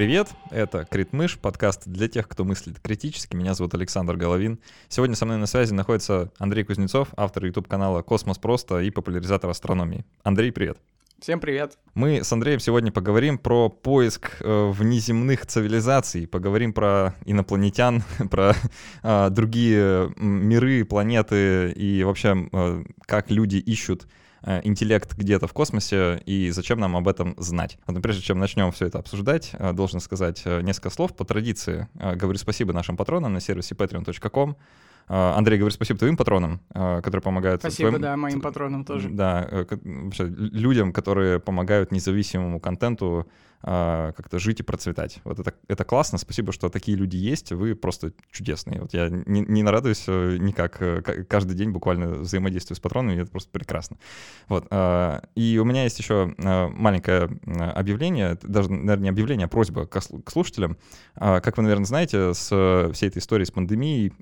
привет! Это Критмыш, подкаст для тех, кто мыслит критически. Меня зовут Александр Головин. Сегодня со мной на связи находится Андрей Кузнецов, автор YouTube-канала «Космос просто» и популяризатор астрономии. Андрей, привет! Всем привет! Мы с Андреем сегодня поговорим про поиск э, внеземных цивилизаций, поговорим про инопланетян, про э, другие миры, планеты и вообще э, как люди ищут интеллект где-то в космосе, и зачем нам об этом знать. Но прежде чем начнем все это обсуждать, э, должен сказать э, несколько слов. По традиции говорю спасибо нашим патронам на сервисе patreon.com. Андрей, говорю спасибо твоим патронам, которые помогают... Спасибо, твоим, да, моим патронам тоже. Да, вообще, людям, которые помогают независимому контенту как-то жить и процветать. Вот это, это классно, спасибо, что такие люди есть, вы просто чудесные. Вот я не, не нарадуюсь э, никак, э, каждый день буквально взаимодействую с патронами, это просто прекрасно. Вот. А, и у меня есть еще а, маленькое объявление, даже, наверное, не объявление, а просьба к слушателям. Как вы, наверное, знаете, с всей этой историей с пандемией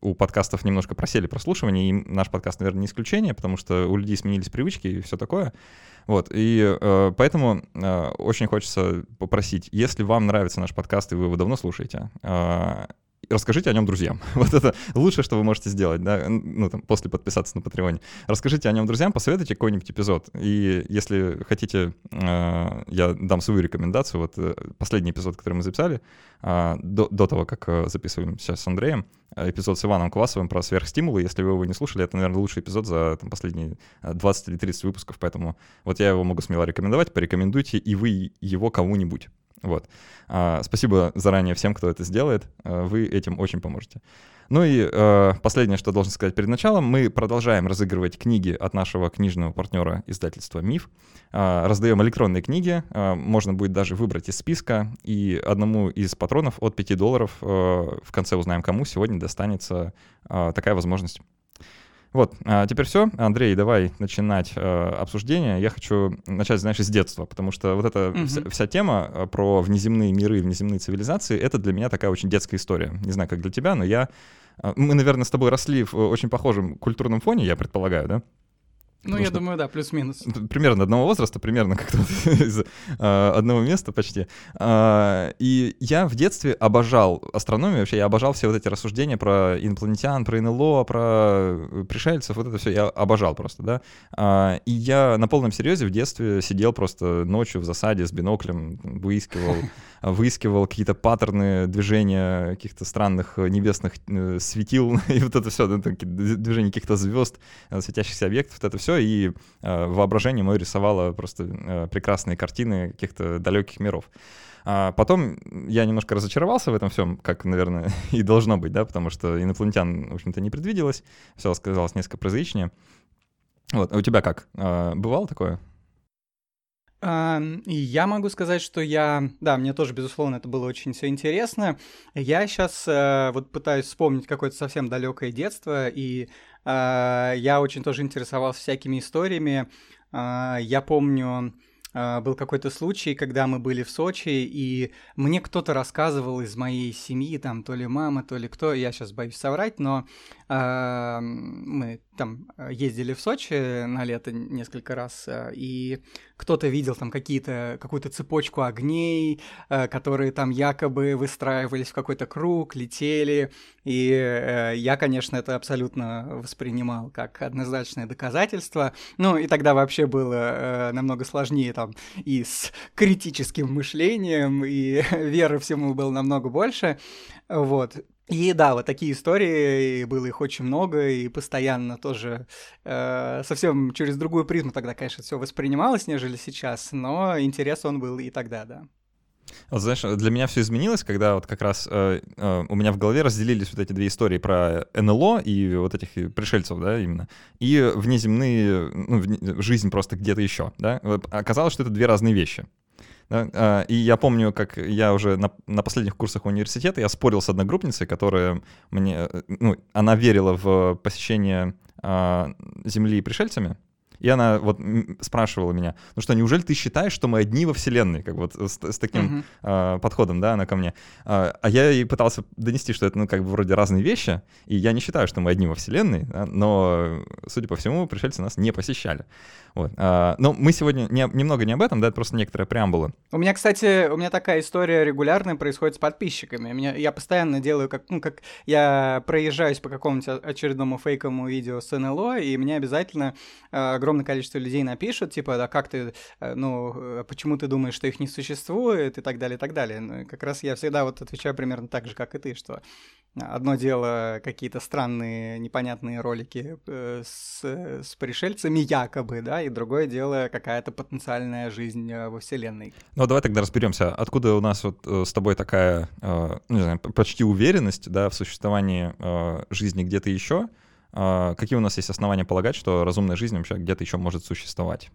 у подкастов немножко просели прослушивания, и наш подкаст, наверное, не исключение, потому что у людей сменились привычки и все такое. Вот, и э, поэтому э, очень хочется попросить, если вам нравится наш подкаст, и вы его давно слушаете, э, расскажите о нем друзьям. Вот это лучшее, что вы можете сделать, да, ну, там, после подписаться на Патреоне. Расскажите о нем друзьям, посоветуйте какой-нибудь эпизод. И если хотите, э, я дам свою рекомендацию. Вот э, последний эпизод, который мы записали, э, до, до того, как э, записываем сейчас с Андреем, эпизод с Иваном Квасовым про сверхстимулы. Если вы его не слушали, это, наверное, лучший эпизод за там, последние 20 или 30 выпусков, поэтому вот я его могу смело рекомендовать. Порекомендуйте и вы его кому-нибудь. Вот. А, спасибо заранее всем, кто это сделает. А, вы этим очень поможете. Ну и э, последнее, что должен сказать перед началом, мы продолжаем разыгрывать книги от нашего книжного партнера издательства «Миф». Э, раздаем электронные книги, э, можно будет даже выбрать из списка, и одному из патронов от 5 долларов, э, в конце узнаем кому, сегодня достанется э, такая возможность. Вот, а теперь все. Андрей, давай начинать э, обсуждение. Я хочу начать, знаешь, с детства, потому что вот эта угу. вся, вся тема э, про внеземные миры, внеземные цивилизации, это для меня такая очень детская история. Не знаю, как для тебя, но я... Э, мы, наверное, с тобой росли в очень похожем культурном фоне, я предполагаю, да? Ну, я думаю, да, плюс-минус. Примерно одного возраста, примерно как-то из э, одного места почти. Э, и я в детстве обожал астрономию, вообще я обожал все вот эти рассуждения про инопланетян, про НЛО, про пришельцев, вот это все я обожал просто, да. Э, и я на полном серьезе в детстве сидел просто ночью в засаде с биноклем, выискивал выискивал какие-то паттерны движения каких-то странных небесных э, светил, и вот это все, движение каких-то звезд, э, светящихся объектов, вот это все, и э, воображение мое рисовало просто прекрасные картины каких-то далеких миров. А потом я немножко разочаровался в этом всем, как, наверное, и должно быть, да, потому что инопланетян, в общем-то, не предвиделось, все сказалось несколько прозаичнее. Вот, а у тебя как? Бывало такое? Я могу сказать, что я, да, мне тоже, безусловно, это было очень все интересно. Я сейчас э, вот пытаюсь вспомнить какое-то совсем далекое детство, и э, я очень тоже интересовался всякими историями. Э, я помню, был какой-то случай, когда мы были в Сочи, и мне кто-то рассказывал из моей семьи, там, то ли мама, то ли кто, я сейчас боюсь соврать, но э, мы там ездили в Сочи на лето несколько раз, и кто-то видел там какие-то, какую-то цепочку огней, э, которые там якобы выстраивались в какой-то круг, летели, и э, я, конечно, это абсолютно воспринимал как однозначное доказательство, ну и тогда вообще было э, намного сложнее там и с критическим мышлением, и веры всему было намного больше, вот, и да, вот такие истории, было их очень много, и постоянно тоже э, совсем через другую призму тогда, конечно, все воспринималось, нежели сейчас, но интерес он был и тогда, да. Вот знаешь, для меня все изменилось, когда вот как раз э, э, у меня в голове разделились вот эти две истории про НЛО и вот этих пришельцев, да, именно, и внеземные, ну, жизнь просто где-то еще, да. Оказалось, что это две разные вещи. Да? А, и я помню, как я уже на, на последних курсах университета я спорил с одногруппницей, которая мне, ну, она верила в посещение а, Земли пришельцами, И она вот спрашивала меня, ну что, неужели ты считаешь, что мы одни во Вселенной? Как вот с, с таким uh-huh. э, подходом, да, она ко мне. А, а я ей пытался донести, что это, ну, как бы вроде разные вещи, и я не считаю, что мы одни во Вселенной, да, но, судя по всему, пришельцы нас не посещали. Вот. А, но мы сегодня не, немного не об этом, да, это просто некоторые преамбулы. У меня, кстати, у меня такая история регулярная происходит с подписчиками. Меня, я постоянно делаю, как, ну, как я проезжаюсь по какому-нибудь очередному фейковому видео с НЛО, и мне обязательно э, огромное количество людей напишут, типа, да как ты, э, ну, э, почему ты думаешь, что их не существует, и так далее, и так далее. Ну, как раз я всегда вот отвечаю примерно так же, как и ты, что Одно дело какие-то странные, непонятные ролики э, с, с пришельцами якобы, да, и другое дело какая-то потенциальная жизнь э, во Вселенной. Ну, давай тогда разберемся, откуда у нас вот э, с тобой такая, ну, не знаю, почти уверенность, да, в существовании жизни где-то еще. Какие у нас есть основания полагать, что разумная жизнь вообще где-то еще может существовать?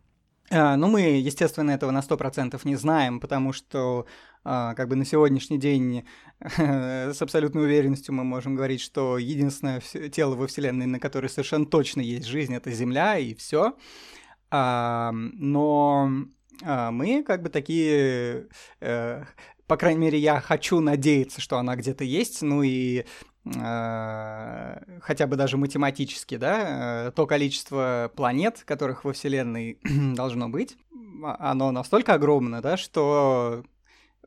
Ну, мы, естественно, этого на 100% не знаем, потому что как бы на сегодняшний день с абсолютной уверенностью мы можем говорить, что единственное тело во Вселенной, на которое совершенно точно есть жизнь, это Земля, и все. А, но а, мы как бы такие, э, по крайней мере, я хочу надеяться, что она где-то есть, ну и хотя бы даже математически, да, э, то количество планет, которых во Вселенной должно быть, оно настолько огромно, да, что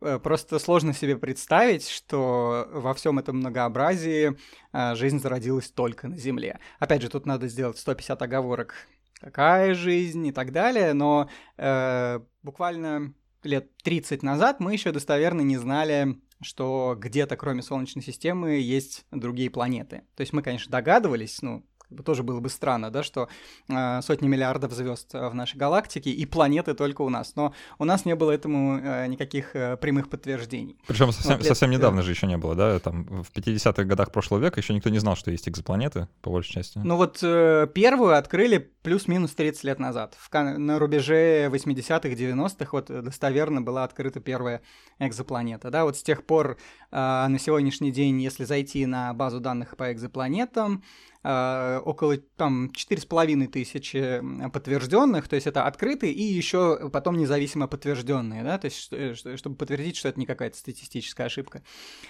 Э, просто сложно себе представить, что во всем этом многообразии э, жизнь зародилась только на Земле. Опять же, тут надо сделать 150 оговорок, какая жизнь и так далее, но э, буквально лет 30 назад мы еще достоверно не знали, что где-то кроме Солнечной системы есть другие планеты. То есть мы, конечно, догадывались, ну, тоже было бы странно, да, что э, сотни миллиардов звезд э, в нашей галактике и планеты только у нас. Но у нас не было этому э, никаких э, прямых подтверждений. Причем совсем, вот, совсем недавно же еще не было, да? Там в 50-х годах прошлого века еще никто не знал, что есть экзопланеты, по большей части. Ну вот э, первую открыли плюс-минус 30 лет назад. В, на рубеже 80-х, 90-х вот достоверно была открыта первая экзопланета. Да? Вот с тех пор э, на сегодняшний день, если зайти на базу данных по экзопланетам, около там 4,5 тысячи подтвержденных, то есть это открытые и еще потом независимо подтвержденные, да, то есть э, чтобы подтвердить, что это не какая-то статистическая ошибка.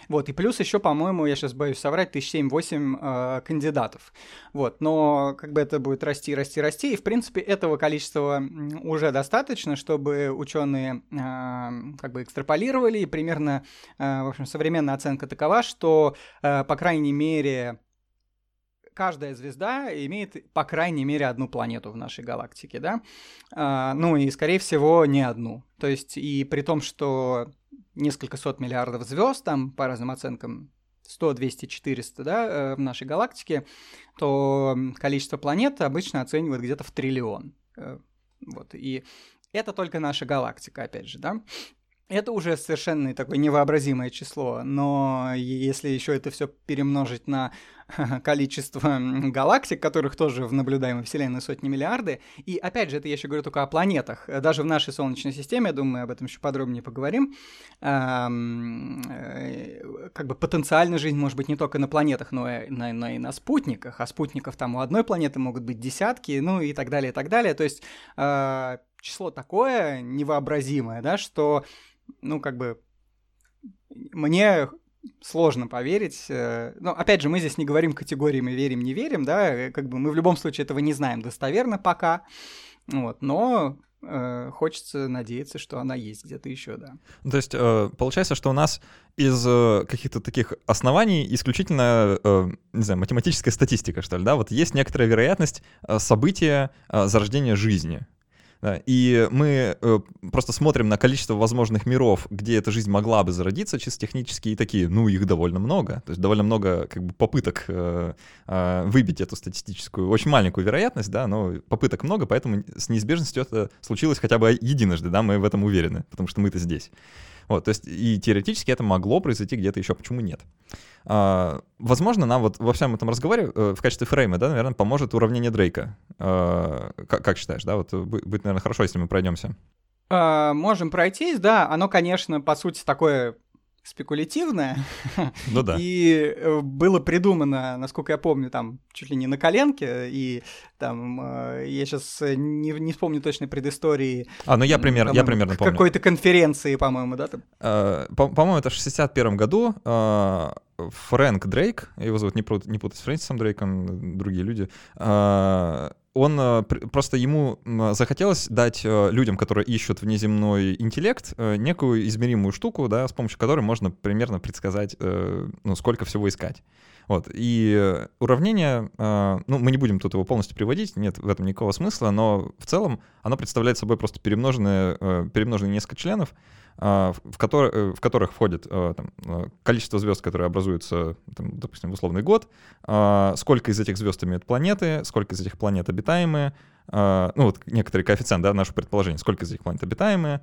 Вот, и плюс еще, по-моему, я сейчас боюсь соврать, 1007-8 э, кандидатов. Вот, но как бы это будет расти, расти, расти, и в принципе этого количества уже достаточно, чтобы ученые э, как бы экстраполировали, и примерно, э, в общем, современная оценка такова, что, э, по крайней мере, каждая звезда имеет, по крайней мере, одну планету в нашей галактике, да? А, ну и, скорее всего, не одну. То есть, и при том, что несколько сот миллиардов звезд, там, по разным оценкам, 100, 200, 400, да, э, в нашей галактике, то количество планет обычно оценивают где-то в триллион. Э, вот, и это только наша галактика, опять же, да. Это уже совершенно такое невообразимое число, но если еще это все перемножить на количество галактик, которых тоже в наблюдаемой Вселенной сотни миллиарды, и опять же, это я еще говорю только о планетах, даже в нашей Солнечной системе, я думаю, об этом еще подробнее поговорим, э, как бы потенциально жизнь может быть не только на планетах, но и на, но и на спутниках, а спутников там у одной планеты могут быть десятки, ну и так далее, и так далее, то есть э, число такое невообразимое, да, что ну, как бы, мне сложно поверить. Э, но, опять же, мы здесь не говорим категориями верим, не верим, да, э, как бы мы в любом случае этого не знаем достоверно пока, вот, но э, хочется надеяться, что она есть где-то еще, да. Ну, то есть получается, что у нас из каких-то таких оснований исключительно, не знаю, математическая статистика, что ли, да, вот есть некоторая вероятность события зарождения жизни, и мы э, просто смотрим на количество возможных миров, где эта жизнь могла бы зародиться чисто технически, и такие, ну, их довольно много. То есть довольно много как бы, попыток э, э, выбить эту статистическую, очень маленькую вероятность, да, но попыток много, поэтому с неизбежностью это случилось хотя бы единожды, да, мы в этом уверены, потому что мы-то здесь. Вот, то есть и теоретически это могло произойти где-то еще, почему нет? А, возможно, нам вот во всем этом разговоре э, в качестве фрейма, да, наверное, поможет уравнение Дрейка. А, как, как считаешь, да? Вот будет, наверное, хорошо, если мы пройдемся. А, можем пройтись, да. Оно, конечно, по сути, такое спекулятивное. Ну да. И э, было придумано, насколько я помню, там чуть ли не на коленке, и там э, я сейчас не, не вспомню точной предыстории. А, ну я, пример, я примерно помню. Какой-то конференции, по-моему, да? Там? Uh, по- по-моему, это в 61 году uh, Фрэнк Дрейк, его зовут не, не путать с Фрэнсисом Дрейком, другие люди, uh, он э, просто ему захотелось дать э, людям, которые ищут внеземной интеллект, э, некую измеримую штуку, да, с помощью которой можно примерно предсказать, ну, сколько всего искать. Вот. И уравнение, ну, мы не будем тут его полностью приводить, нет в этом никакого смысла, но в целом оно представляет собой просто перемноженные, перемноженные несколько членов, в, который, э, в которых входит э, там, э, количество звезд, которые образуются, там, допустим, в условный год, а, сколько из этих звезд имеют планеты, сколько из этих планет обитаемые, а, ну вот некоторый коэффициент, да, наше предположение, сколько из этих планет обитаемые,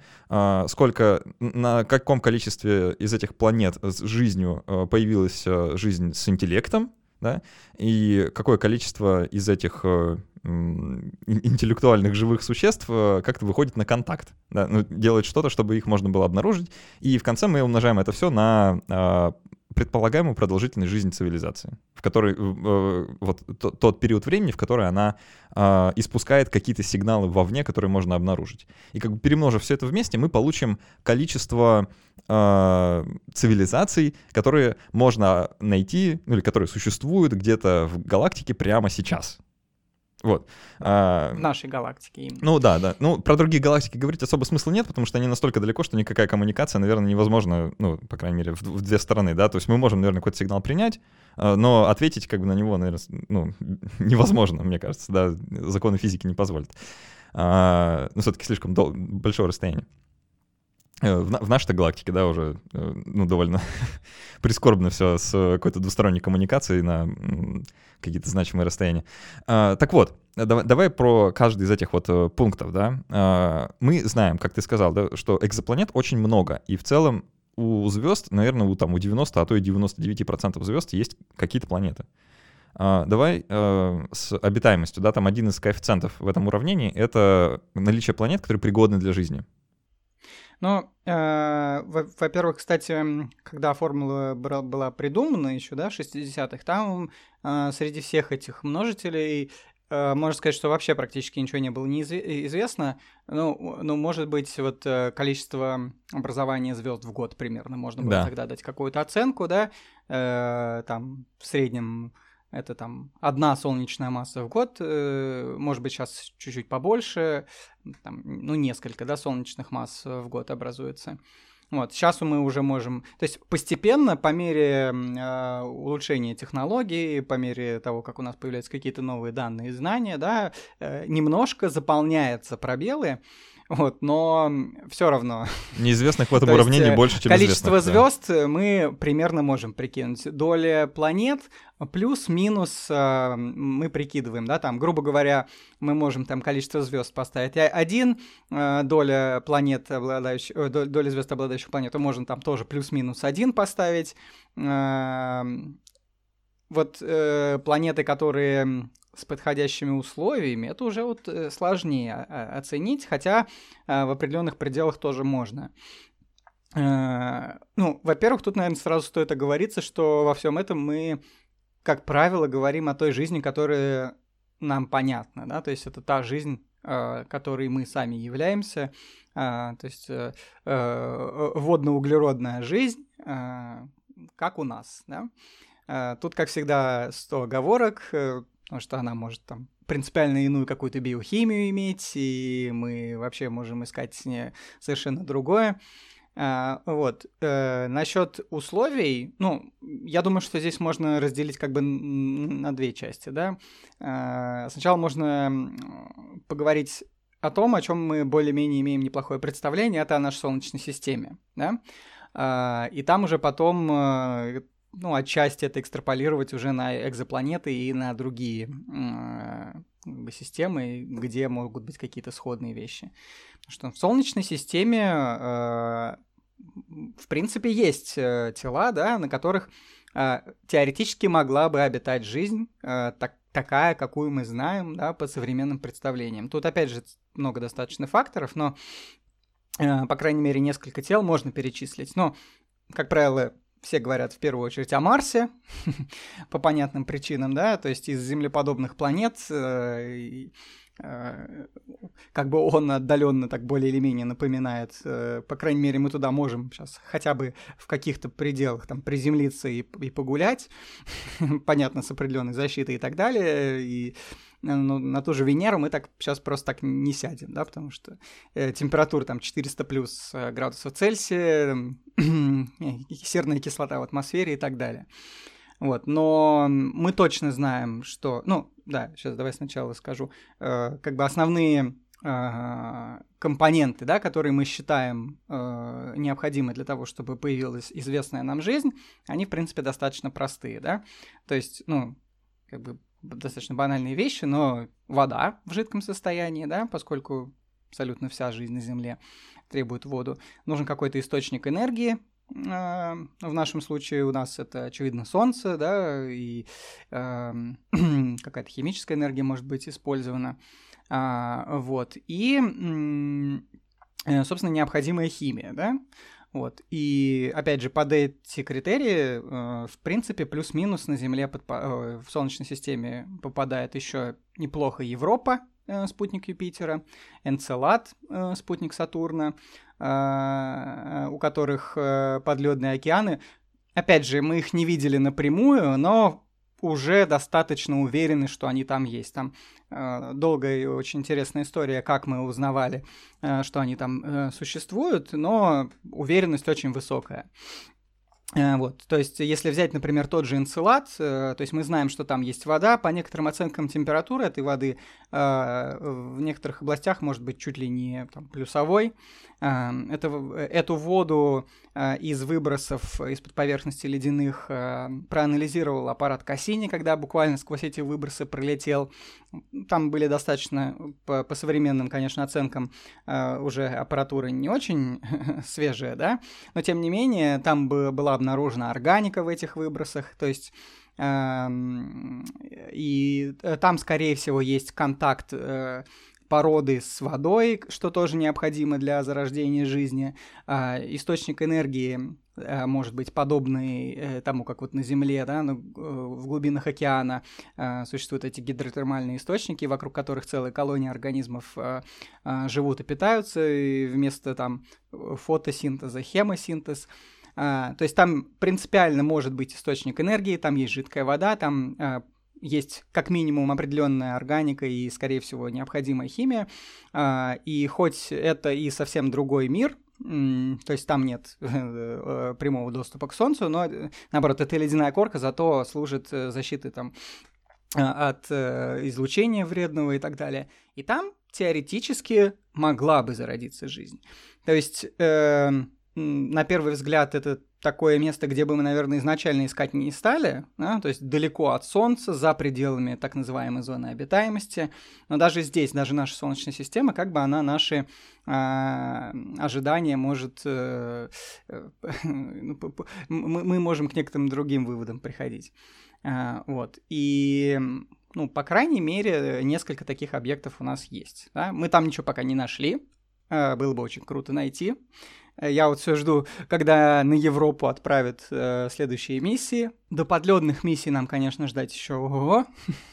сколько, на каком количестве из этих планет с жизнью появилась жизнь с интеллектом, да, и какое количество из этих интеллектуальных живых существ э, как-то выходит на контакт, да, ну, делает что-то, чтобы их можно было обнаружить, и в конце мы умножаем это все на а, предполагаемую продолжительность жизни цивилизации, в которой э, вот тот, тот период времени, в который она э, испускает какие-то сигналы вовне, которые можно обнаружить. И как бы перемножив все это вместе, мы получим количество э, цивилизаций, которые можно найти, ну или которые существуют где-то в галактике прямо сейчас. Вот. А, нашей галактике именно. Ну да, да. Ну, про другие галактики говорить особо смысла нет, потому что они настолько далеко, что никакая коммуникация, наверное, невозможна, ну, по крайней мере, в, в две стороны, да. То есть мы можем, наверное, какой-то сигнал принять, а, но ответить как бы на него, наверное, ну, невозможно, мне кажется, да. Законы физики не позволят. А, ну, все-таки слишком дол- большое расстояние. Э, в, нашей галактике, да, уже, э, ну, довольно прискорбно все с какой-то двусторонней коммуникацией на какие-то значимые расстояния. А, так вот, давай, про каждый из этих вот э, пунктов, да. А, мы знаем, как ты сказал, да, что экзопланет очень много, и в целом у звезд, наверное, у, там, у 90, а то и 99% звезд есть какие-то планеты. Uh, давай с обитаемостью, да, там один из коэффициентов в этом уравнении — это наличие планет, которые пригодны для жизни. Ну, э, во-первых, кстати, когда формула была придумана еще, да, в 60-х, там э, среди всех этих множителей э, можно сказать, что вообще практически ничего не было неизвестно. Ну, ну, может быть, вот э, количество образования звезд в год примерно можно было да. тогда дать какую-то оценку, да, э, там в среднем это там одна солнечная масса в год, э, может быть, сейчас чуть-чуть побольше, там, ну, несколько, да, солнечных масс в год образуется. Вот, сейчас мы уже можем, то есть постепенно, по мере э, улучшения технологий, по мере того, как у нас появляются какие-то новые данные и знания, да, э, немножко заполняются пробелы, вот, но все равно. Неизвестных в этом уравнении есть, больше, чем Количество звезд да. мы примерно можем прикинуть. Доля планет плюс-минус э, мы прикидываем, да, там, грубо говоря, мы можем там количество звезд поставить один, э, доля планет, обладающих, э, доля звезд, обладающих планетой, можем там тоже плюс-минус один поставить. Вот планеты, которые с подходящими условиями, это уже вот э, сложнее а, оценить, хотя а, в определенных пределах тоже можно. Э, ну, во-первых, тут, наверное, сразу стоит оговориться, что во всем этом мы, как правило, говорим о той жизни, которая нам понятна, да, то есть это та жизнь, э, которой мы сами являемся, то есть водно-углеродная жизнь, как у нас, да. Тут, как всегда, 100 оговорок, потому что она может там принципиально иную какую-то биохимию иметь, и мы вообще можем искать с ней совершенно другое. А, вот. Э, насчет условий, ну, я думаю, что здесь можно разделить как бы на две части, да. А, сначала можно поговорить о том, о чем мы более-менее имеем неплохое представление, это о нашей Солнечной системе, да. А, и там уже потом э, ну, отчасти это экстраполировать уже на экзопланеты и на другие э, системы, где могут быть какие-то сходные вещи. Потому что в Солнечной системе, э, в принципе, есть э, тела, да, на которых э, теоретически могла бы обитать жизнь, э, так, такая, какую мы знаем, да, по современным представлениям. Тут, опять же, много достаточно факторов, но, э, по крайней мере, несколько тел можно перечислить. Но как правило, все говорят в первую очередь о Марсе, по понятным причинам, да, то есть из землеподобных планет, э, как бы он отдаленно так более или менее напоминает, э, по крайней мере, мы туда можем сейчас хотя бы в каких-то пределах там приземлиться и, и погулять, понятно, с определенной защитой и так далее, и ну, на ту же Венеру мы так сейчас просто так не сядем, да, потому что э, температура там 400 плюс э, градусов Цельсия, серная кислота в атмосфере и так далее. Вот, но мы точно знаем, что, ну, да, сейчас давай сначала скажу, э, как бы основные э, компоненты, да, которые мы считаем э, необходимы для того, чтобы появилась известная нам жизнь, они, в принципе, достаточно простые, да, то есть, ну, как бы достаточно банальные вещи, но вода в жидком состоянии, да, поскольку абсолютно вся жизнь на Земле требует воду. Нужен какой-то источник энергии. А, в нашем случае у нас это, очевидно, Солнце, да, и э, какая-то химическая энергия может быть использована. А, вот. И, э, собственно, необходимая химия, да. Вот. И опять же, под эти критерии, э, в принципе, плюс-минус на Земле под, э, в Солнечной системе попадает еще неплохо Европа, э, спутник Юпитера, Энцелад, э, спутник Сатурна, э, у которых э, подледные океаны. Опять же, мы их не видели напрямую, но уже достаточно уверены, что они там есть. Там э, долгая и очень интересная история, как мы узнавали, э, что они там э, существуют, но уверенность очень высокая. Э, вот, то есть, если взять, например, тот же Энцелад, э, то есть мы знаем, что там есть вода, по некоторым оценкам температуры этой воды э, в некоторых областях может быть чуть ли не там, плюсовой. Это, эту воду из выбросов из-под поверхности ледяных проанализировал аппарат Кассини, когда буквально сквозь эти выбросы пролетел. Там были достаточно, по, по современным, конечно, оценкам, уже аппаратура не очень свежая, да, но тем не менее там была обнаружена органика в этих выбросах, то есть эм, и э, там, скорее всего, есть контакт э, породы с водой, что тоже необходимо для зарождения жизни. А, источник энергии э, может быть подобный тому, как вот на Земле, да, в глубинах океана существуют эти гидротермальные источники, вокруг которых целые колонии организмов живут и питаются, и вместо там фотосинтеза хемосинтез – а, то есть там принципиально может быть источник энергии, там есть жидкая вода, там а, есть как минимум определенная органика и, скорее всего, необходимая химия. А, и хоть это и совсем другой мир, то есть там нет э, прямого доступа к Солнцу, но наоборот, это ледяная корка, зато служит э, защитой там от э, излучения вредного и так далее. И там теоретически могла бы зародиться жизнь. То есть эм, на первый взгляд, это такое место, где бы мы, наверное, изначально искать не стали, да? то есть далеко от Солнца, за пределами так называемой зоны обитаемости. Но даже здесь, даже наша Солнечная система, как бы она наши э, ожидания может... Э, э, мы, мы можем к некоторым другим выводам приходить. Э, вот. И ну, по крайней мере, несколько таких объектов у нас есть. Да? Мы там ничего пока не нашли, э, было бы очень круто найти. Я вот все жду, когда на Европу отправят э, следующие миссии. До подледных миссий нам, конечно, ждать еще ого.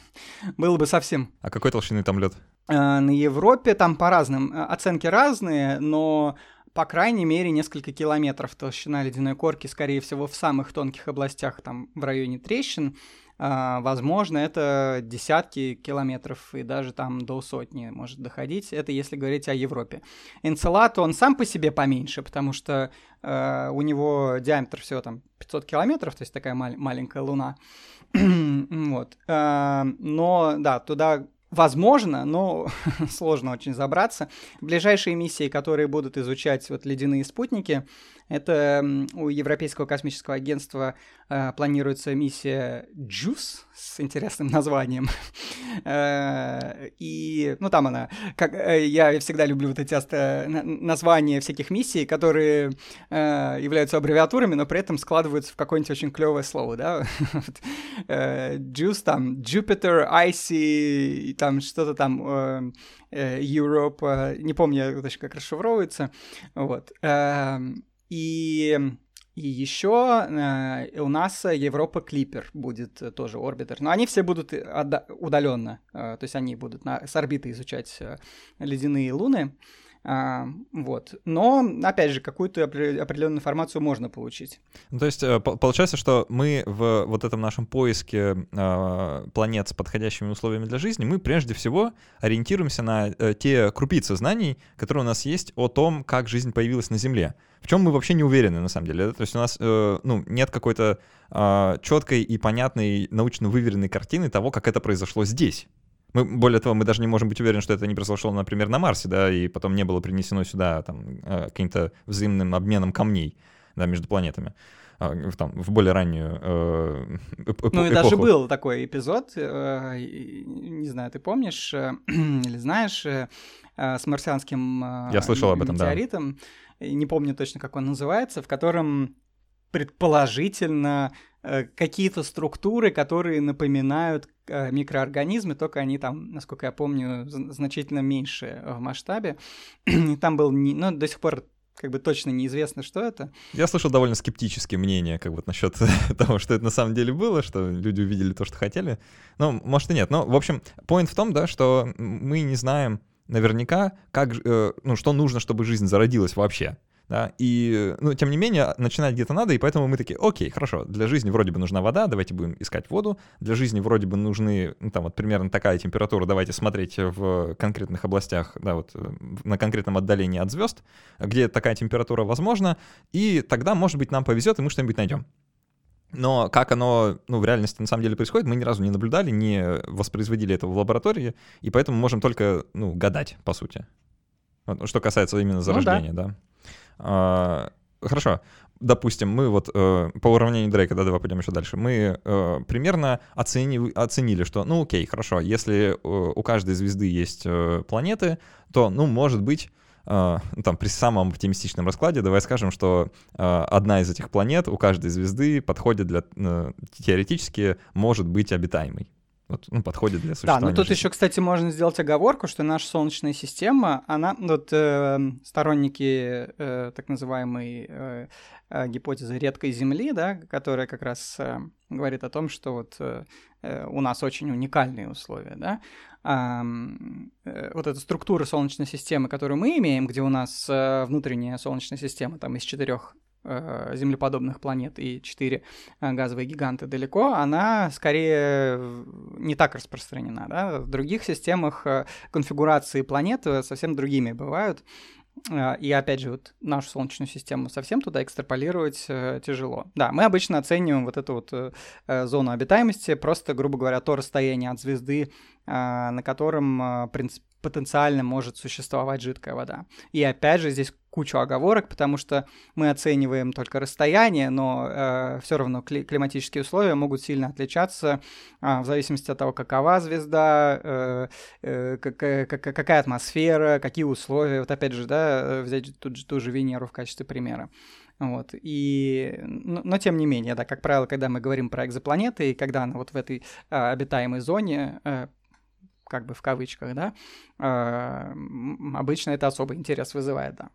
Было бы совсем. А какой толщины там лед? Э, на Европе там по разным э, оценки разные, но по крайней мере несколько километров толщина ледяной корки, скорее всего, в самых тонких областях, там в районе трещин. А, возможно, это десятки километров и даже там до сотни может доходить. Это если говорить о Европе. Энцелад, он сам по себе поменьше, потому что э, у него диаметр всего там 500 километров, то есть такая мал- маленькая луна. вот. Э, но, да, туда Возможно, но сложно очень забраться. Ближайшие миссии, которые будут изучать вот ледяные спутники, это у Европейского космического агентства э, планируется миссия JUICE с интересным названием. э, и, ну, там она, как э, я всегда люблю вот эти э, названия всяких миссий, которые э, являются аббревиатурами, но при этом складываются в какое-нибудь очень клевое слово, да. JUICE там, Jupiter, Icy, там что-то там, Europe, не помню точно, как расшифровывается, вот. И И еще э, у нас Европа Клипер будет э, тоже орбитер. Но они все будут удаленно. Э, то есть они будут на, с орбиты изучать э, ледяные луны. А, вот. Но, опять же, какую-то определенную информацию можно получить. Ну, то есть э, получается, что мы в вот этом нашем поиске э, планет с подходящими условиями для жизни, мы прежде всего ориентируемся на э, те крупицы знаний, которые у нас есть о том, как жизнь появилась на Земле. В чем мы вообще не уверены, на самом деле. То есть у нас э, ну, нет какой-то э, четкой и понятной научно выверенной картины того, как это произошло здесь. Мы, более того, мы даже не можем быть уверены, что это не произошло, например, на Марсе, да, и потом не было принесено сюда там э, каким-то взаимным обменом камней, да, между планетами а, там, в более раннюю э, эпоху. Ну и даже был такой эпизод, э, не знаю, ты помнишь или знаешь, с марсианским Я слышал об этом, метеоритом, да. не помню точно, как он называется, в котором предположительно какие-то структуры, которые напоминают Э, микроорганизмы, только они там, насколько я помню, значительно меньше в масштабе. Там был, не, ну, до сих пор как бы точно неизвестно, что это. Я слышал довольно скептические мнения, как вот насчет того, что это на самом деле было, что люди увидели то, что хотели. Ну, может и нет. Но, в общем, point в том, да, что мы не знаем наверняка, как, э, ну, что нужно, чтобы жизнь зародилась вообще да, и, ну, тем не менее, начинать где-то надо, и поэтому мы такие, окей, хорошо, для жизни вроде бы нужна вода, давайте будем искать воду, для жизни вроде бы нужны, ну, там, вот примерно такая температура, давайте смотреть в конкретных областях, да, вот на конкретном отдалении от звезд, где такая температура возможна, и тогда, может быть, нам повезет, и мы что-нибудь найдем. Но как оно ну, в реальности на самом деле происходит, мы ни разу не наблюдали, не воспроизводили это в лаборатории, и поэтому можем только ну, гадать, по сути. Что касается именно зарождения, ну, да. да. А, хорошо, допустим, мы вот э, по уравнению Дрейка, да, давай пойдем еще дальше, мы э, примерно оцени, оценили, что, ну окей, хорошо, если э, у каждой звезды есть э, планеты, то, ну, может быть, э, там, при самом оптимистичном раскладе, давай скажем, что э, одна из этих планет у каждой звезды подходит для, э, теоретически, может быть обитаемой вот, ну, подходит для существования. Да, но тут еще, кстати, можно сделать оговорку, что наша Солнечная система, она, вот э, сторонники э, так называемой э, э, гипотезы редкой Земли, да, которая как раз э, говорит о том, что вот э, э у нас очень уникальные условия, да, э, вот эта структура Солнечной системы, которую мы имеем, где у нас э, внутренняя Солнечная система там из четырех землеподобных планет и четыре э, газовые гиганты далеко, она скорее не так распространена. Да? В других системах э, конфигурации планет совсем другими бывают. И опять же, вот нашу Солнечную систему совсем туда экстраполировать э, тяжело. Да, мы обычно оцениваем вот эту вот э, зону обитаемости, просто, грубо говоря, то расстояние от звезды, э, на котором э, принцип, потенциально может существовать жидкая вода. И опять же, здесь кучу оговорок, потому что мы оцениваем только расстояние, но э, все равно кли- климатические условия могут сильно отличаться э, в зависимости от того, какова звезда, э, э, какая, какая атмосфера, какие условия. Вот опять же, да, э, взять тут же, ту же Венеру в качестве примера. Вот. И, но, но тем не менее, да, как правило, когда мы говорим про экзопланеты, и когда она вот в этой э, обитаемой зоне, э, как бы в кавычках, да, э, обычно это особый интерес вызывает, да.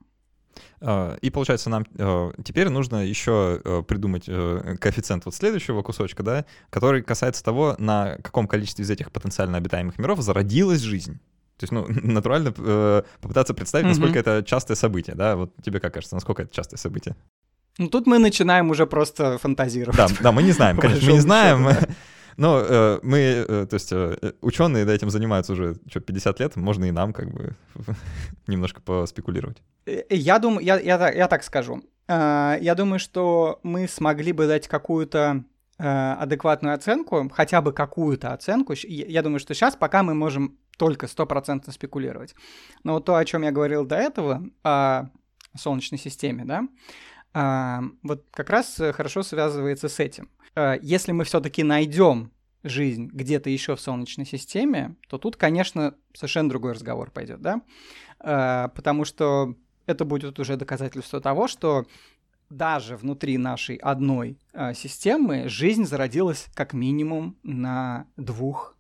А, и получается, нам э, теперь нужно еще э, придумать коэффициент вот следующего кусочка, да, который касается того, на каком количестве из этих потенциально обитаемых миров зародилась жизнь. То есть, ну, натурально э, попытаться представить, насколько mm-hmm. это частое событие, да? Вот тебе как кажется, насколько это частое событие? Ну, тут мы начинаем уже просто фантазировать. Да, да, мы не знаем, конечно, мы не знаем. Но э, мы, э, то есть э, ученые этим занимаются уже что, 50 лет, можно и нам как бы немножко поспекулировать. Э, я думаю, я, я, я так скажу. Э, я думаю, что мы смогли бы дать какую-то э, адекватную оценку, хотя бы какую-то оценку. Я думаю, что сейчас пока мы можем только стопроцентно спекулировать. Но вот то, о чем я говорил до этого, о Солнечной системе, да, вот как раз хорошо связывается с этим. Э, если мы все-таки найдем жизнь где-то еще в Солнечной системе, то тут, конечно, совершенно другой разговор пойдет, да? Э, потому что это будет уже доказательство того, что даже внутри нашей одной э, системы жизнь зародилась как минимум на двух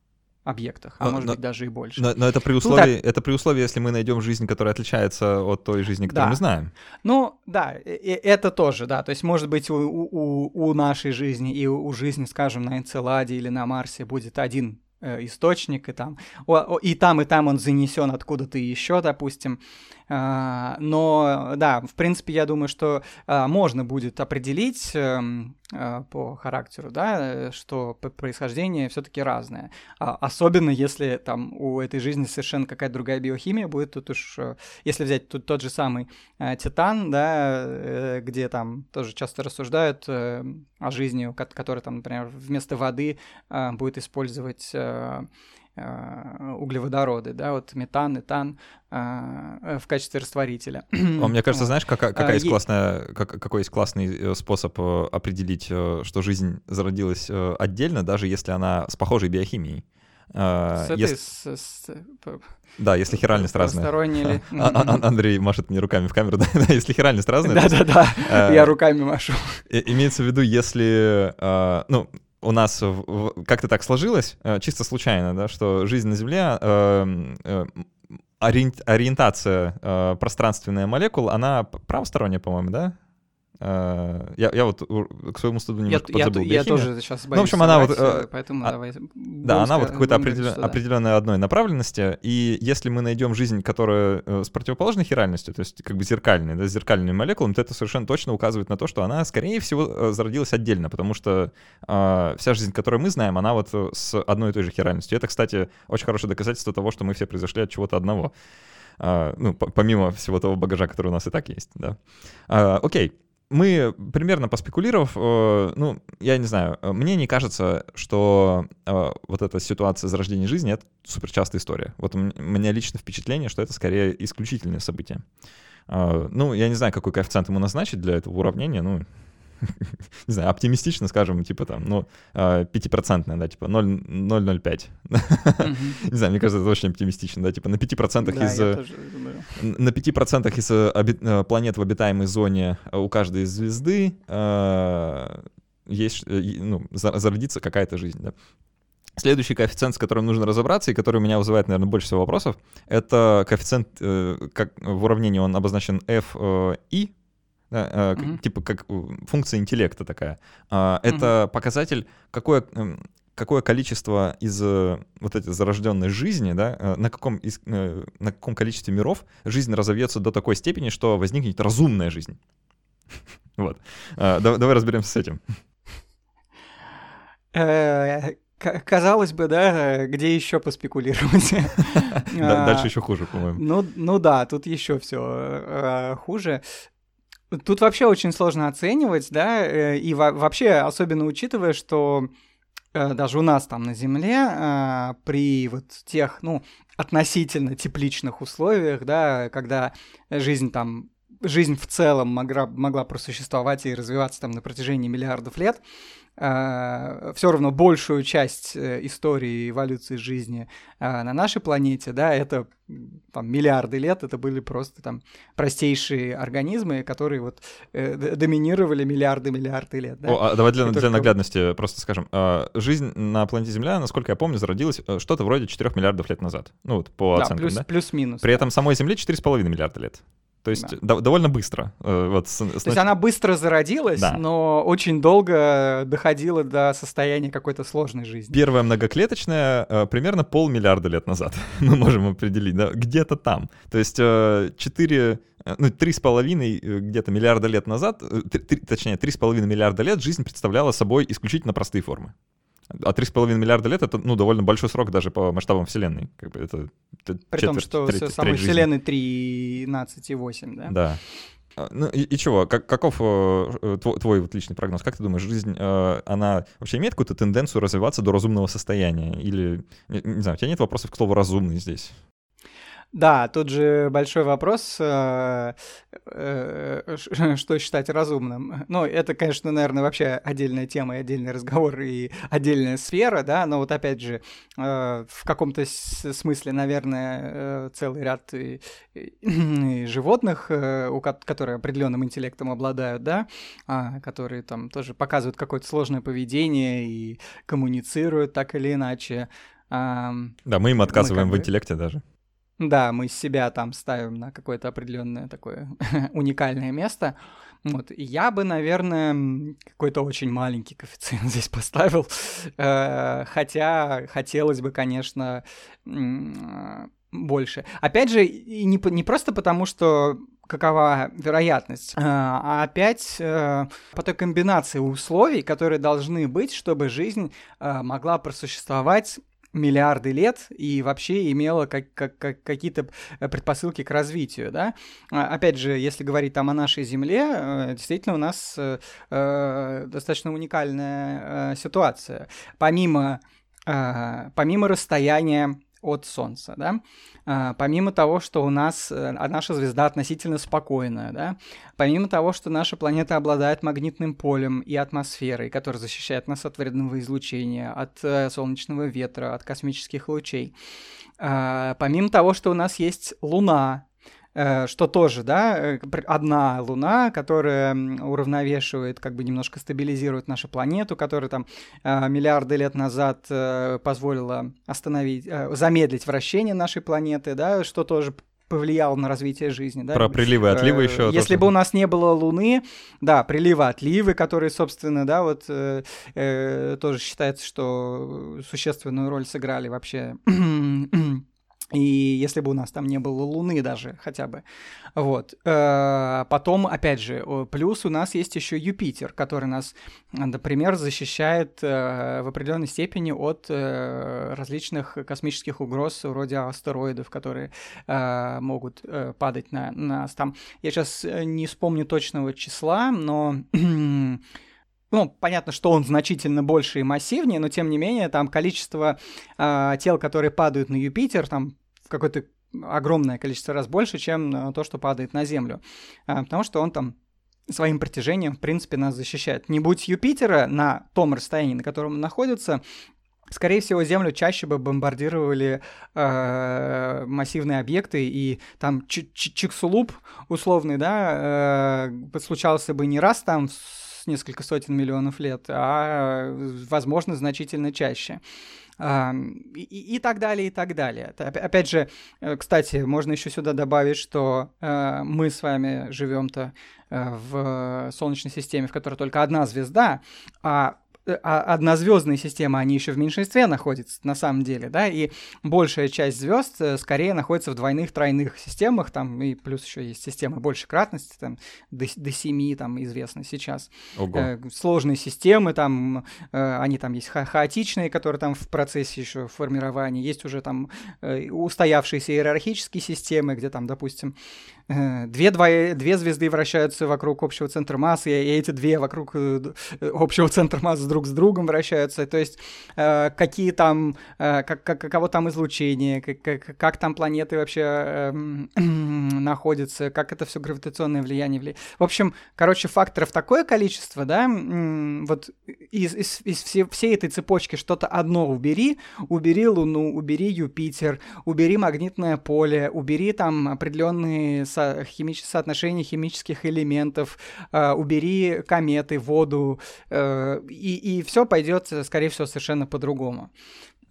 объектах, а но, может но, быть даже и больше. Но, но это при условии, это при условии, если мы найдем жизнь, которая отличается от той жизни, которую да. мы знаем. Ну да, это тоже, да. То есть может быть у, у, у нашей жизни и у жизни, скажем, на Энцеладе или на Марсе будет один э, источник, и там, и там, и там он занесен откуда-то еще, допустим. А, но да, в принципе, я думаю, что а, можно будет определить эм, а, по характеру, да, что происхождение все-таки разное. Особенно если там у этой жизни совершенно какая-то другая биохимия будет, тут уж, э, если взять тут тот же самый Титан, да, э, где там тоже часто рассуждают э, о жизни, которая там, например, вместо воды будет использовать Э, углеводороды, да, вот метан, этан э, в качестве растворителя. А мне кажется, знаешь, какая, какая есть классная, как, какой есть классный э, способ определить, что жизнь зародилась отдельно, даже если она с похожей биохимией. С этой, если... с, с... Да, если хиральность разная. Ли? А, а, Андрей машет мне руками в камеру, да, если хиральность разная. Да-да-да, я руками машу. Имеется в виду, если, ну, у нас как-то так сложилось, э, чисто случайно, да, что жизнь на Земле, э, э, ориентация пространственная молекул, она правосторонняя, по-моему, да? Э, я, я вот к своему студу немножко я, подзабыл. Я, я тоже сейчас боюсь ну, в общем, она вот, э, поэтому а, давай. Да, она вот какой-то определен, да. определенной одной направленности, и если мы найдем жизнь, которая э, с противоположной хиральностью, то есть как бы зеркальной, да, зеркальными молекулами, то это совершенно точно указывает на то, что она, скорее всего, зародилась отдельно, потому что э, вся жизнь, которую мы знаем, она вот с одной и той же хиральностью. Это, кстати, очень хорошее доказательство того, что мы все произошли от чего-то одного. Uh, ну, помимо всего того багажа, который у нас и так есть, да. Uh, окей, мы примерно поспекулировав, э, ну, я не знаю, э, мне не кажется, что э, вот эта ситуация зарождения жизни — это суперчастая история. Вот у меня лично впечатление, что это скорее исключительное событие. Ну, я не знаю, какой коэффициент ему назначить для этого уравнения, ну, не знаю, оптимистично, скажем, типа там, ну, а, пятипроцентная, да, типа 0,05. Не знаю, мне кажется, это очень оптимистично, да, типа на 5% из... На 5% из э, э, планет в обитаемой зоне у каждой звезды э, есть, ну, зародится какая-то жизнь, да. Следующий коэффициент, с которым нужно разобраться, и который у меня вызывает, наверное, больше всего вопросов, это коэффициент, как в уравнении он обозначен f да, э, mm-hmm. типа как функция интеллекта такая. Э, это mm-hmm. показатель, какое, какое количество из э, вот этой зарожденной жизни, да, э, на, каком из, э, на каком количестве миров жизнь разовьется до такой степени, что возникнет разумная жизнь. Вот. Э, давай разберемся с этим. Казалось бы, да, где еще поспекулировать? Дальше еще хуже, по-моему. Ну, ну да, тут еще все хуже. Тут вообще очень сложно оценивать, да, э, и вообще, особенно учитывая, что э, даже у нас там на Земле э, при вот тех, ну, относительно тепличных условиях, да, когда жизнь там жизнь в целом могла, могла просуществовать и развиваться там на протяжении миллиардов лет, все равно большую часть э, истории эволюции жизни э, на нашей планете, да, это там миллиарды лет, это были просто там простейшие организмы, которые вот э, доминировали миллиарды-миллиарды лет. Да? О, а давай для, для наглядности просто скажем. Э, жизнь на планете Земля, насколько я помню, зародилась э, что-то вроде 4 миллиардов лет назад. Ну вот по да, оценкам, плюс, да? Плюс-минус. При да. этом самой Земле 4,5 миллиарда лет. То есть да. довольно быстро. Э, вот, с, То есть она быстро зародилась, да. но очень долго доходила до состояния какой-то сложной жизни. Первая многоклеточная э, примерно полмиллиарда лет назад. Мы можем определить, да, где-то там. То есть э, 4 ну, три с половиной где-то миллиарда лет назад, 3, точнее, три с половиной миллиарда лет жизнь представляла собой исключительно простые формы. А 3,5 миллиарда лет — это, ну, довольно большой срок даже по масштабам Вселенной. Как бы это, При том, что треть, самой треть Вселенной 13,8, да? Да. А, ну и, и чего, как, каков э, твой, твой вот личный прогноз? Как ты думаешь, жизнь, э, она вообще имеет какую-то тенденцию развиваться до разумного состояния? Или, не, не знаю, у тебя нет вопросов к слову «разумный» здесь? Да, тут же большой вопрос, э, э, что считать разумным. Ну, это, конечно, наверное, вообще отдельная тема и отдельный разговор и отдельная сфера, да, но вот опять же, э, в каком-то смысле, наверное, целый ряд и, и животных, у которые определенным интеллектом обладают, да, а, которые там тоже показывают какое-то сложное поведение и коммуницируют так или иначе, Да, мы им отказываем в интеллекте даже. Да, мы себя там ставим на какое-то определенное такое уникальное место. Вот, я бы, наверное, какой-то очень маленький коэффициент здесь поставил, э, хотя хотелось бы, конечно, больше. Опять же, и не, не просто потому, что какова вероятность, а, а опять э, по той комбинации условий, которые должны быть, чтобы жизнь э, могла просуществовать миллиарды лет и вообще имела как, как, как, какие-то э, предпосылки к развитию, да. А, опять же, если говорить там о нашей Земле, э, действительно у нас э, э достаточно уникальная э, ситуация. Помимо, э, помимо расстояния от Солнца, да, а, помимо того, что у нас э, наша звезда относительно спокойная, да, помимо того, что наша планета обладает магнитным полем и атмосферой, которая защищает нас от вредного излучения, от э, солнечного ветра, от космических лучей, а, помимо того, что у нас есть Луна, что тоже, да, э, одна Луна, которая уравновешивает, как бы немножко стабилизирует нашу планету, которая там э, миллиарды лет назад позволила остановить, замедлить вращение нашей планеты, да, что тоже повлияло на развитие жизни. Да? Про приливы и отливы еще. Если тоже. бы у нас не было Луны, да, приливы, отливы, которые, собственно, да, вот э, э, тоже считается, что существенную роль сыграли вообще и если бы у нас там не было Луны даже хотя бы. Вот. Э, потом, опять же, плюс у нас есть еще Юпитер, который нас, например, защищает э, в определенной степени от э, различных космических угроз вроде астероидов, которые могут падать на нас. Там, я сейчас не вспомню точного числа, но ну, понятно, что он значительно больше и массивнее, но тем не менее, там количество э, тел, которые падают на Юпитер, там какое-то огромное количество раз больше, чем э, то, что падает на Землю. А, потому что он там своим притяжением, в принципе, нас защищает. Не будь Юпитера на том расстоянии, на котором он находится, Скорее всего, Землю чаще бы бомбардировали э, массивные объекты, и там Чиксулуп условный, да, э, случался бы не раз там с несколько сотен миллионов лет, а, возможно, значительно чаще и, и так далее, и так далее. Опять же, э, кстати, можно еще сюда добавить, что э, мы с вами живем-то э, в Солнечной системе, в которой только одна звезда, а однозвездные системы, они еще в меньшинстве находятся на самом деле, да, и большая часть звезд э, скорее находится в двойных, тройных системах, там, и плюс еще есть системы большей кратности, там, до, до 7, там, известно сейчас. Ого. Э, сложные системы, там, э, они там есть ха хаотичные, которые там в процессе еще формирования, есть уже там э, устоявшиеся иерархические системы, где там, допустим, э, две, двое, две звезды вращаются вокруг общего центра массы, и эти две вокруг э, общего центра массы друг с другом вращаются, то есть э, какие там, э, как, как, каково там излучение, как, как, как там планеты вообще э, находятся, как это все гравитационное влияние влияет. В общем, короче, факторов такое количество, да, вот из, из, из все, всей этой цепочки что-то одно убери, убери Луну, убери Юпитер, убери магнитное поле, убери там определенные со, химич, соотношения химических элементов, э, убери кометы, воду, э, и, и все пойдет, скорее всего, совершенно по-другому.